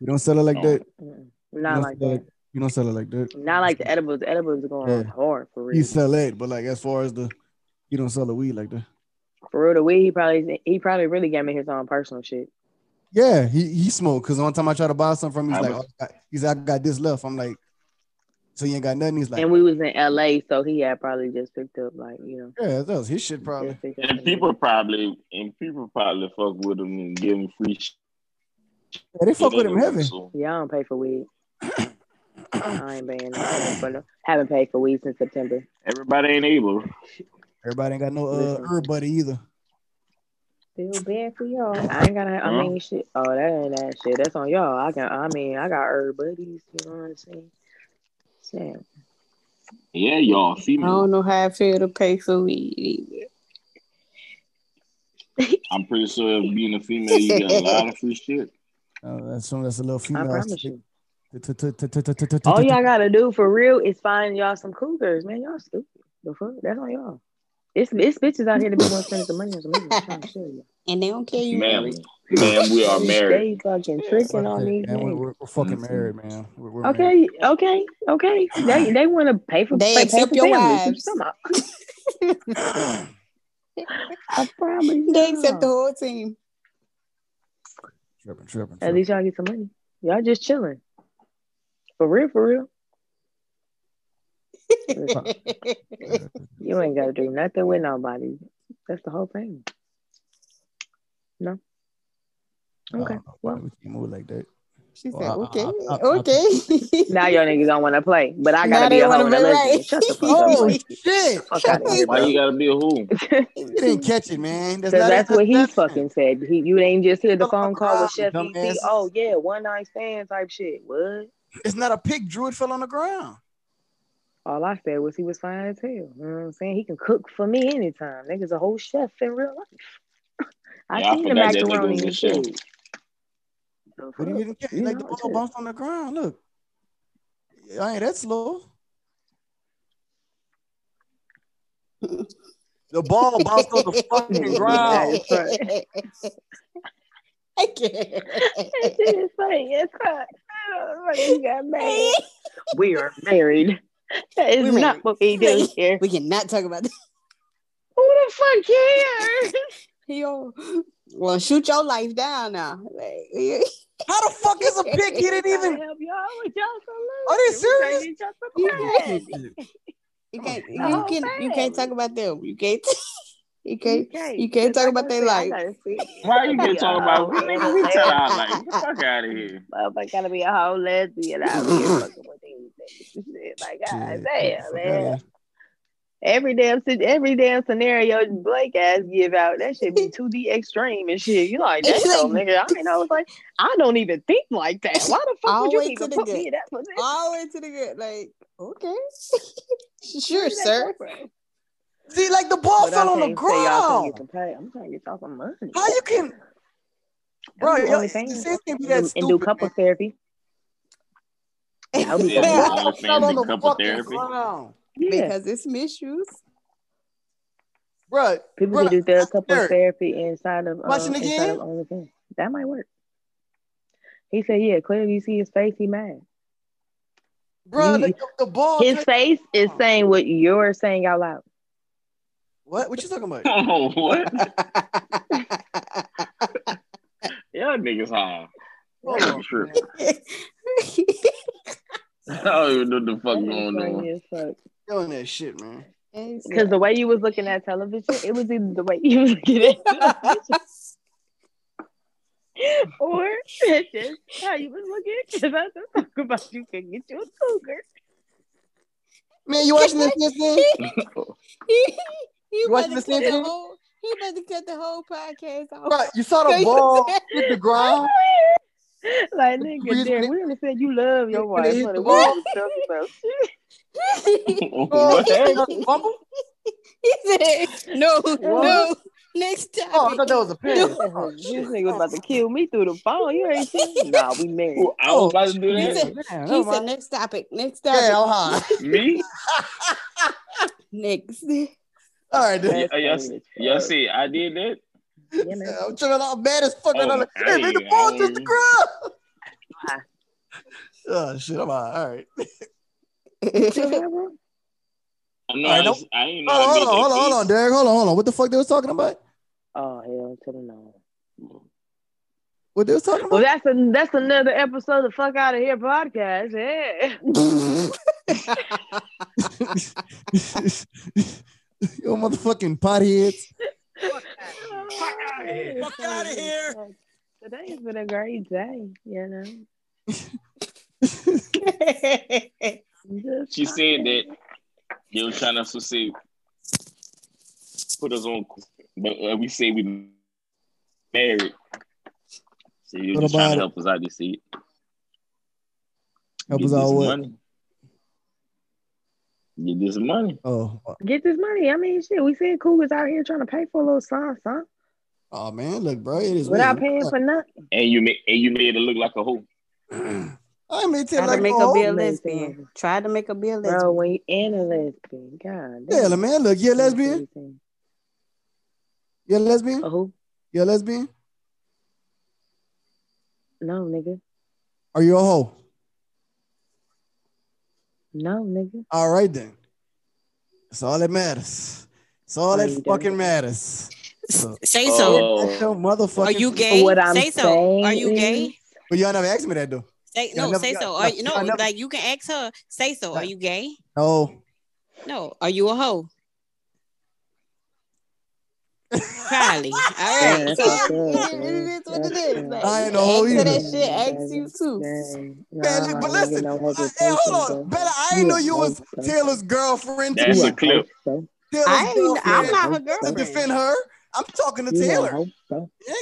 You don't sell it like Oh. that. Mm-mm. Not like that. it- You don't sell it like that. Not like the edibles. The edibles are going Yeah. hard for real. You sell it, but like as far as the, you don't sell the weed like that. For real, the weed he probably he probably really gave me his own personal shit. Yeah, he he smoked. Cause one time I tried to buy something from him, he's I like, was- oh, I got- he's like, I got this left. I'm like, so you ain't got nothing. He's like, and we was in LA, so he had probably just picked up like you know. yeah, that was his shit probably. just picked up and some people probably and people probably fuck with him and give him free shit. Yeah, they fuck with him heavy. So, Yeah, I don't pay for weed. I ain't paying for no- haven't paid for weed since September. everybody ain't able. Everybody ain't got no uh herb buddy either. Feel bad for y'all. I ain't got. I Huh? mean, shit. Oh, that ain't that shit. That's on y'all. I got. I mean, I got herb buddies. You know what I'm saying? Sam. Yeah, y'all female. I don't know how I feel to pay for weed either. I'm pretty sure being a female, you get a lot of free shit. Uh, that's some that's a little I female. promise you. You. All y'all gotta do for real is find y'all some cougars, man. Y'all stupid. The fuck? That's on y'all. It's it's bitches out here to be want to spend some money on some niggas. I'm trying to show you. And they don't care you Ma'am, married. ma'am, we are married. They fucking tricking on these Man, we're, we're, we're fucking Mhm. married, man. We're, we're married. Okay, okay, okay. They they want to pay for They pay, accept pay for your families. Wives. you talking? I promise. They accept the whole team. Tripping, tripping, At least y'all get some money. Y'all just chilling. For real, for real. You ain't gotta do nothing with nobody. That's the whole thing. No. Okay. Oh, Well, we can't move like that. She said, Well, I- okay, I- I- I- okay. Now your niggas don't want to play, but I gotta be a hoe wanna and a be right. Shut the fuck Oh up. shit! Fuck out of here, Why you gotta be a who? You didn't catch it, man. That's, Because that's it. what he That's fucking said. He, you ain't just hear the phone call with Chef ground, ET. Oh yeah, one night stand type shit. What? It's not a pig. Drew it fell on the ground. All I said was he was fine as hell. You know what I'm saying? He can cook for me anytime. Nigga's a whole chef in real life. I Yeah, I seen the forgot that nigga macaroni was a and chef. shit. The But he fuck? didn't catch it. You Like the ball shit. bounced on the ground. Look, I ain't that slow. The ball bounced on the fucking ground. That is funny. I can't. That shit is funny. It's fun. Got married. We are married. That is We not married. what we do here. We cannot talk about that. Who the fuck cares? Yo, well, shoot your life down now. Like, How the fuck is a pig? He didn't even. help y'all with y'all solution. Are they serious? trying to get y'all some bread. you can't, you Oh, can, you can't talk about them. You can't, you can't, can't. you can't talk about their life. Why are you get talking about we Yeah. nigga? We tell our life. Get the fuck out of here. Motherfucker gotta be a whole lesbian out here fucking with these niggas. Like, god Shit, damn, man. Every damn every damn scenario Blake ass give out, that shit be 2D extreme and shit. You like, damn, It's nigga. I mean, I was like, I don't even think like that. Why the fuck would you even put good. me in that position? All the way to the good. Like, okay, Where sure, sir. Come from? See, like the ball But fell I on the can't y'all trying ground. get some pay. I'm trying to get y'all some money. How you can, bro? do Yo, OnlyFans. the can't be that do- stupid. and do couple therapy. That would be Yeah, The fun. OnlyFans ball fell on the couple fucking therapy. ground, Yeah. Because it's misuse. bro. People bro, can do the couple Derek, therapy inside of Watch um, it inside again? of OnlyFans. That might work. He said, "Yeah, clearly you see his face. He mad. bro. You- The, the ball. His face is saying what you're saying out loud. What? What you talking about? Oh, what? Y'all niggas high. Hold on, True. I don't even know what the fuck That is going on. as fuck. Doing that shit, man. Because the way you was looking at television, it was either the way you was looking at television, or it's just how you was looking. Because I was talking about you can get you a cougar. Man, you watching this this thing? He he watching the cut same the thing? whole. He about to cut the whole podcast off. Bro, you saw the you ball hit the ground. Like The nigga, breeze Derek, when we understand you love your wife, hit honey. the We wall. want about shit. what? He said, "No, no, next topic." Oh, I thought that was a pass. No. This nigga was about to kill me through the phone. You ain't seen? Nah, we married. Who- I was about to do He that. said, Damn, he oh said, "Next topic, next topic, oh, Yeah, I'm. Me? next." All right, then. That's Uh, y'all, funny y'all see, I did that. Yeah, man. I'm tripping out mad as fuck. Oh, I'm like, hey, man, the ball I touched the ground. Oh, shit, I'm high. All right. I know. All right, I, no- was- I ain't know. Hold on, hold on, hold on, hold on, Derek. Hold on, hold on. What the fuck they was talking about? Oh hell to the no. What they was talking about? Well, that's a, that's another episode of Fuck Out of Here podcast. Yeah. Yo, motherfucking potheads. Fuck out of here. Fuck out of here. Today's been a great day, you know. She said that they were trying to say put us on, but uh, we say we married. So you're just trying to help us out. You see, Help us out this what? money. Get this money. Oh, get this money. I mean, shit, we see cougars out here trying to pay for a little sauce, huh? oh man, look, bro, it is. Without what paying is. for nothing. And you made and you made it look like a hoe. I made it Tried like to make her be a man, lesbian. Try to make her be a Bro, lesbian. when you in a lesbian, God Yeah, damn. man, look, you a lesbian? You a lesbian? A who? You a lesbian? No, nigga. Are you a hoe? No, nigga. All right then. That's all that matters. It's all Are that you fucking done? matters. So, Say Oh. so. that's your motherfucking. Are you gay? What I'm Sayso. Are you gay? is- But y'all never asked me that though. Say Y'all no. never- say y'all- so. Are you y'all no? never- Like you can ask her. Sayso. Are you gay? No. No. Are you a hoe? Kylie. All Damn, right. that's So fucked up, it man. is what it That's is. crazy. Like, I ain't no hoe that shit. Ask you too. Dang. Man, Nah, but listen, get no uh, hey, hold on, Bella. I You ain't know you was. Taylor's girlfriend That's too. a clip. bro. Taylor's I ain't, I'm not her hoe, to defend her. I'm talking to You Taylor. hoe. Yeah,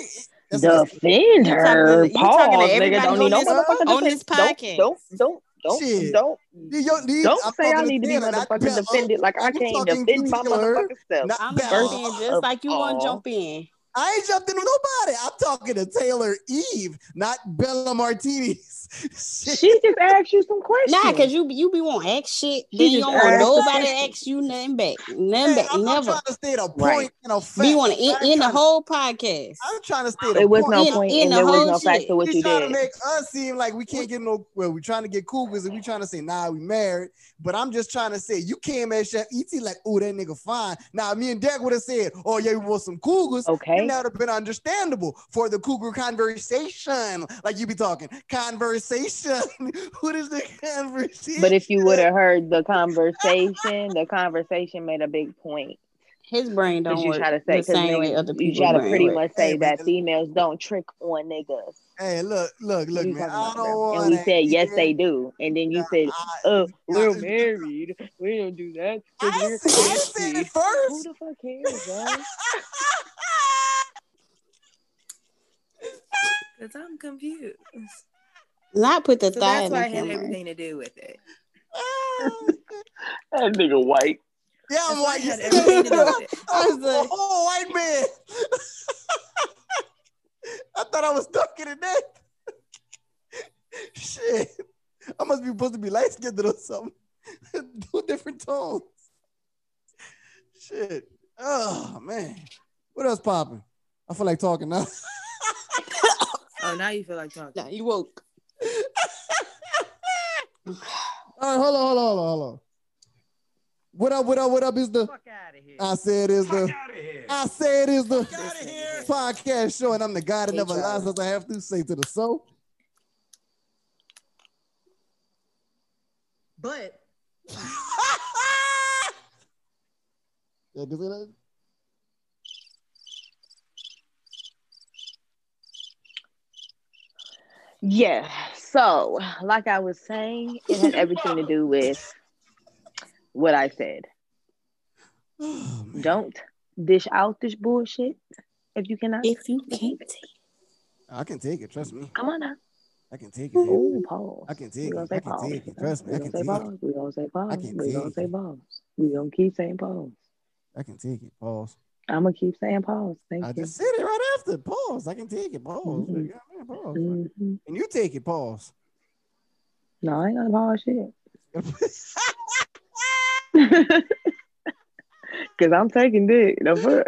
that's what Defend You talking her. to you talking to Pause, nigga. everybody Don't on need no this on defense. this podcast. don't, don't, don't, Shit. don't. These- yo- these- Don't I'm say I need to be motherfucking defended like I can't talking defend my motherfucking self. not I'm Bella. jumping just Of like you want to jump in. I ain't jumped into nobody. I'm talking to Taylor Eve, not Bella Martinez. Shit. She just asked you some questions. Nah, cause you you be want to ask shit, She then you don't want asked nobody to ask you nothing back, nothing Man, back, I'm, I'm never. trying to stay the point Right. and a fact. Be want to I ain't end, end the whole podcast. I'm trying to stay the It was point. no In- point in and the there was whole no facts shit. to what He's you trying did. to make us seem like we can't get no. Well, we're trying to get cougars and we trying to say, nah, we married. But I'm just trying to say, you came at Chef ET like, oh, that nigga fine. Now, me and Derek would have said, oh, yeah, we want some cougars. Okay. And that would have been understandable for the cougar conversation. Like you be talking, conversation. what is the conversation? But if you would have heard the conversation, the conversation made a big point. His brain don't you work try to say, the because same way other people. you try to pretty work. much say Hey, that man. females don't trick on niggas. Hey, look, look, look, You man. I don't want And we said yes, they do. And then you said, I, "Oh, we're I- married. We don't do that." I, said- I said it first. Who the fuck cares, bro? Because I'm confused. Not put the So thigh that's in why the it had camera. everything to do with it. That nigga white. Yeah, I'm That's white. it had everything to do with it. I was I was like- a whole white man. I thought I was stuck in that. Shit. I must be supposed to be light skinned or something. Two different tones. Shit. Oh man. What else popping? I feel like talking now. Oh, now you feel like talking. Nah, you woke. All right, hold on, hold on, hold on, hold on. What up, what up, what up is the Fuck out of here. I said is the Fuck out of here. I said is the Fuck out of here. podcast show, and I'm the guy that never lies Charles. as I have to say to the soul. But Yeah, can you say that? Yeah. So, like I was saying, it had everything to do with what I said. Oh. Don't dish out this bullshit if you cannot. If you can't take I can take it. Trust me. Come on now. I can take it. baby. Oh, pause. I can take gonna it. say I can pause. take it. Trust me. We I can say take it. pause. We gonna say pause. I can We gonna say it. pause. We gonna keep saying pause. I can take it. Pause. I'm gonna keep saying pause. Thank I you. I just said it right after. Pause. I can take it. Pause. Mhm. Yeah, man, pause. Mhm. And you take it. Pause. No, I ain't gonna pause shit. Cause I'm taking dick. Fuck? I,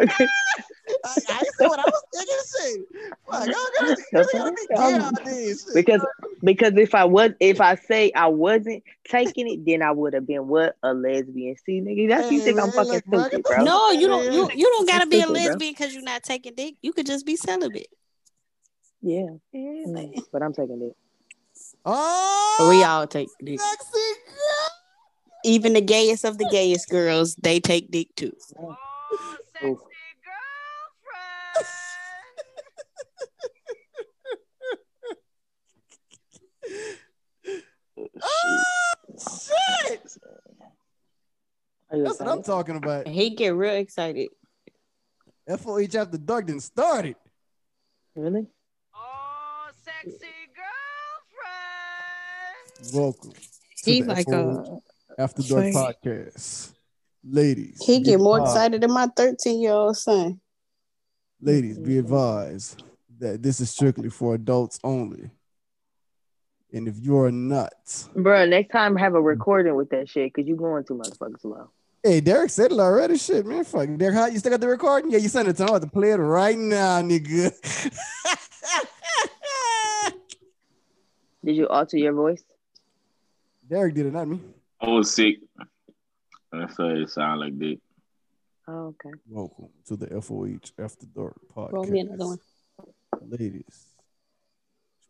I said what I was thinking. Shit. Y'all gotta, y'all gotta be fuck? clear I'm- out there. Shit. because because if I was if I say I wasn't taking it, then I would have been what a lesbian. See, nigga, that's you Hey, think I'm fucking look, stupid, bro. No, you don't. You you don't gotta be a lesbian because you're not taking dick. You could just be celibate. Yeah, mm, but I'm taking it. Oh, We all take dick. Even the gayest of the gayest girls, they take dick too. Oh, sexy Oof. girlfriend. Oh, shit. That's what I'm talking about. He get real excited. FOH after dark didn't started. Really? Oh, sexy girlfriend. Welcome. to He the like FOH uh After Dark Sorry. podcast. Ladies. he get more advised- excited than my 13 year old son. Ladies, be advised that this is strictly for adults only. And if you are not, Bro, next time have a recording with that shit because you going too motherfucking slow. hey, Derek said it already. Shit, man. Fuck. Derek, how you still got the recording? Yeah, you sent it to him. I'm about to play it right now, nigga. Did you alter your voice? Derek did it, not me. I was sick. That's why it sound like that. Oh, okay. Welcome to the FOH After Dark podcast. Roll me another one. Ladies,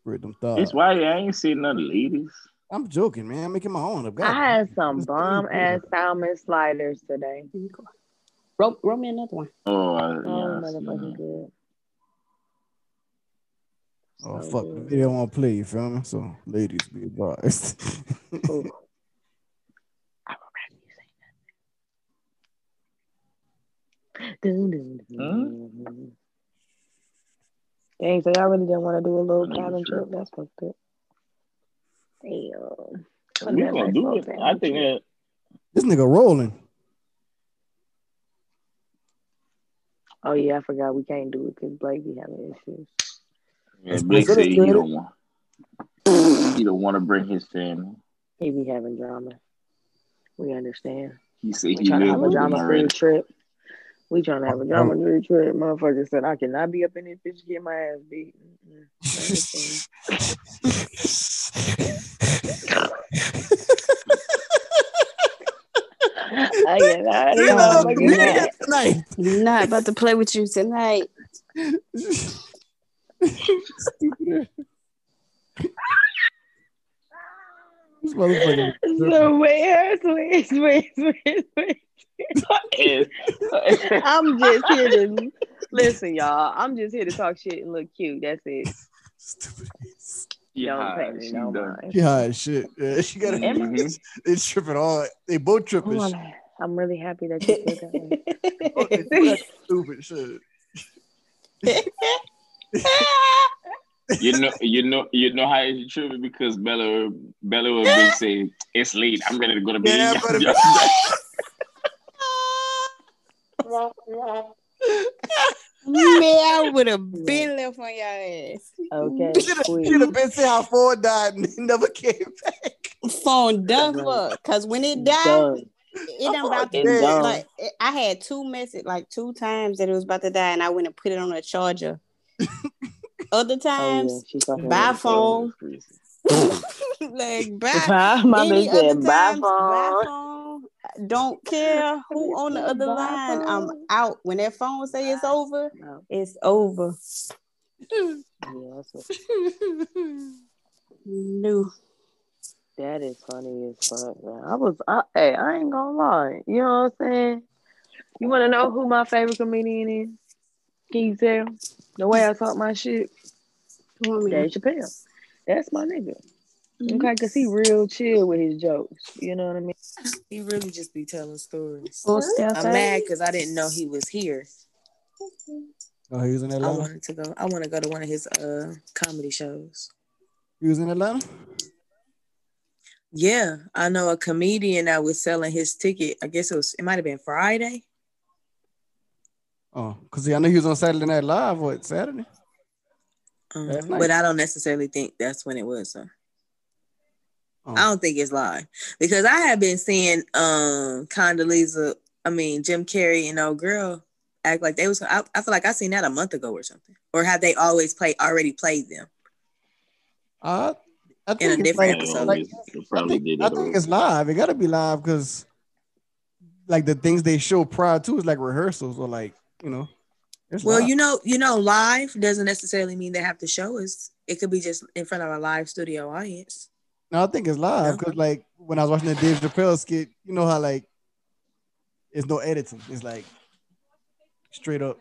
spread them thighs. That's why I ain't seen none ladies. I'm joking, man. I'm making my own up. I had some bomb ass salmon sliders today. Roll, roll me another one. Oh, I, Oh, yeah, I motherfucking good. Oh So fuck, the video won't play. You feel me? So ladies, be advised. Ooh. Dun, dun, dun. Dang, so y'all really didn't want to do a little Nigga, cabin trip? That's fucked up. Damn. We're gonna do it. I think that this nigga rolling. Oh yeah, I forgot we can't do it because Blake be having issues. yeah, Blake said he don't want. He don't want to bring his family. He be having drama. We understand. He said We he trying to live have a drama free trip. We trying to have a drama free trip. Motherfucker said I cannot be up in this bitch get my ass beat. I understand. I get out Yeah, of look, here. we motherfucking got tonight. Not about to play with you tonight. Stupid. This motherfucker. So wait, wait, wait, wait, wait. I'm just here to listen, y'all. I'm just here to talk shit and look cute. That's it. Stupid. Yeah, Don't pay me she no mind. She shit. Yeah, she got it. Mm-hmm. They tripping all. They both tripping. Oh, I'm, shit. I'm really happy that you said that. Oh, they both Stupid shit. You know, you know, you know how it's tripping because Bella, Bella would be saying, "It's late. I'm ready to go to bed." Yeah, but Man, I would have been left on your ass. Okay, Should have sweet. been saying how Ford died and he never came back. Phone done for. Cause when it died, Done. it done about to It's done. like I had two message like two times that it was about to die, and I went and put it on a charger. Other Oh yeah, times, she fucking by phone, like bye. Bye. My Any bitch said other bye times, phone. bye phone. Don't care who on the other line. I'm out. When that phone say it's over, No, it's over. yeah, No. that is funny as fuck, man. I was, I, hey, I ain't gonna lie. You know what I'm saying? You want to know who my favorite comedian is? Can you tell? The way I talk my shit, Come on, man. Dave Chappelle. That's my nigga. Mhm. Okay, cause he real chill with his jokes. You know what I mean? He really just be telling stories. Full step I'm mad because I didn't know he was here. Oh, he was in Atlanta. I Atlanta. wanted to go. I want to go to one of his uh comedy shows. He was in Atlanta. Yeah, I know a comedian that was selling his ticket. I guess it was. It might have been Friday. Oh, cause I know he was on Saturday Night Live. What Saturday? Um, but I don't necessarily think that's when it was. So. Oh. I don't think it's live because I have been seeing um Condoleezza, I mean Jim Carrey and old girl act like they was. I, I feel like I seen that a month ago or something. Or have they always played already played them? Uh, I think In a it's different like- episode. like- I think, did I think it's live. It gotta be live because, like the things they show prior to is like rehearsals or like you know. It's Well, live. you know, you know, live doesn't necessarily mean they have to show us. It could be just in front of a live studio audience. No, I think it's live Yeah. because like when I was watching the Dave Chappelle skit, you know how like it's no editing. It's like straight up.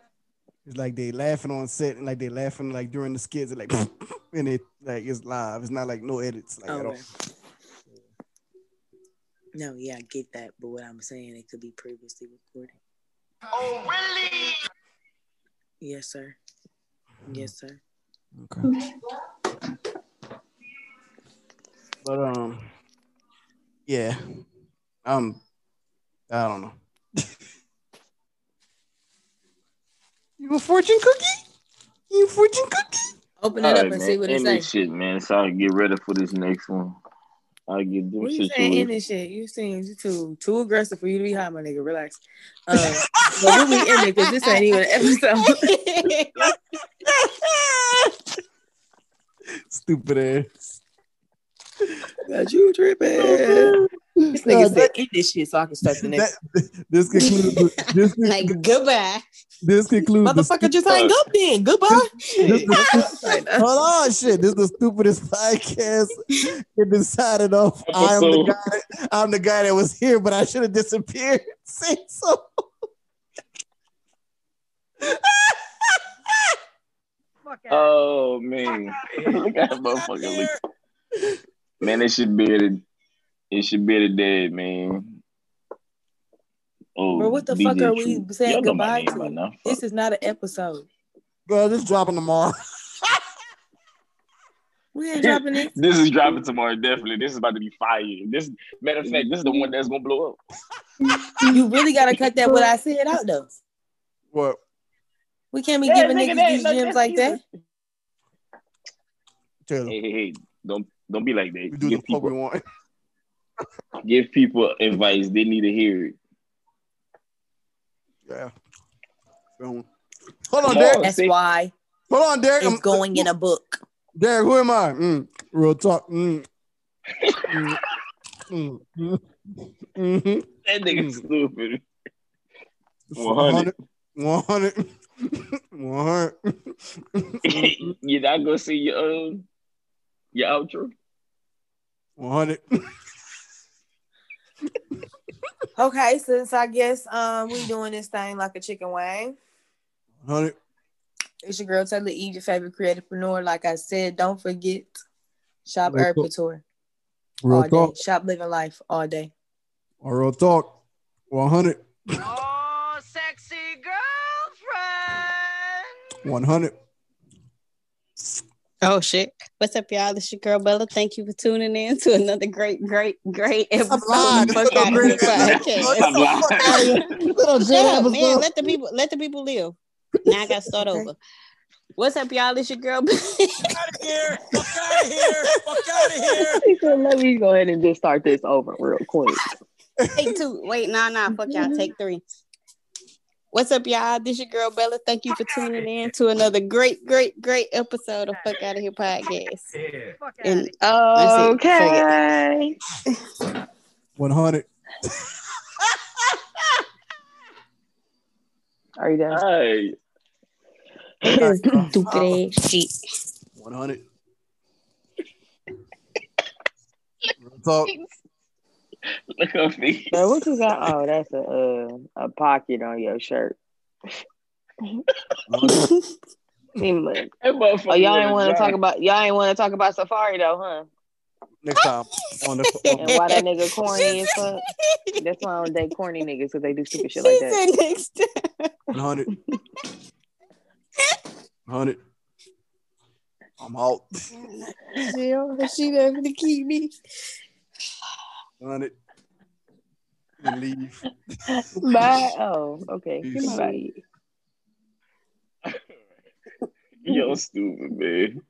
It's like they laughing on set and like they laughing like during the skits and like and it like it's live. It's not like no edits like at all. No, yeah, I get that, but what I'm saying, it could be previously recorded. Oh, really? Yes, sir. Yes, sir. Okay. But um, yeah, um, I don't know. you a fortune cookie? You a fortune cookie? Open All it up right, and man. see what it End says. this shit, man. So I can get ready for this next one. I get them What you saying in this shit? You seem you too too aggressive for you to be high, my nigga. Relax. Um, but we'll be in it because this ain't even an episode. Stupid ass. Got you tripping. This nigga said in this shit so I can start the next. That, this concludes. This, like goodbye. this concludes. the Motherfucker, just hang up then. Goodbye. This, this, hold on, shit. This is the stupidest podcast. It decided off. I'm the guy. I'm the guy that was here, but I should have disappeared. Say so. Oh man, look at that motherfucker. Look. Man, it should be the it should be the dead man. Oh, Bro, what the DJ fuck are we saying Y'all know my goodbye to? now. This is not an episode. Bro, this is dropping tomorrow. We ain't dropping it. This is dropping tomorrow, definitely. This is about to be fire. This matter of fact, this is the one that's gonna blow up. You really gotta cut that what I said out though. What? We can't be Yeah, giving nigga, niggas that- these that- gems like that. Hey, hey, hey, don't don't be like that. we do the Give fuck we want. give people advice. They need to hear it. Yeah. Hold on, Come Derek. That's why Hold on, Derek. it's I'm- going in a book. Derek, who am I? Mm, real talk. Mm. Mm. Mm. Mm. Mhm. That nigga stupid. 100. 100. 100. 100. You're not gonna see your um your outro. 100. Okay, since I guess um we doing this thing like a chicken wing. 100. It's your girl Taylor E, your favorite creativepreneur. Like I said, don't forget shop Real Herb talk. Couture Real all day. talk. Shop living life all day. Real talk. 100. Oh, sexy girlfriend. 100. Oh shit. What's up, y'all? This your girl Bella. Thank you for tuning in to another great, great, great episode lying. of Fuck It's a Out of great Here episode. podcast. Stop lying. Little Shut up, man. Let the people let the people live. Now I gotta start over. What's up, y'all? This your girl. here. Fuck out of here. Fuck out of here. Let me go ahead and just start this over real quick. Take two. Wait, nah, nah. Fuck y'all. Take three. What's up, y'all? This is your girl Bella. Thank you for tuning in to another great, great, great episode of Fuck Out of Here podcast. Fuck out And Okay. 100. Are you done? Hey, stupid ass shit. 100. Real talk. look at me. So what you got? Oh, that's a uh, a pocket on your shirt. Seem like- That motherfucker Oh, y'all ain't want to talk about y'all ain't want to talk about Safari though, huh? Next time. On the, And why that nigga corny as fuck? That's why I don't date corny niggas because they do stupid shit like She that. said next time. 100. 100. I'm out. She, she never to keep me. 100. And leave. Bye. Oh, okay. Peace. Bye. Yo, stupid man.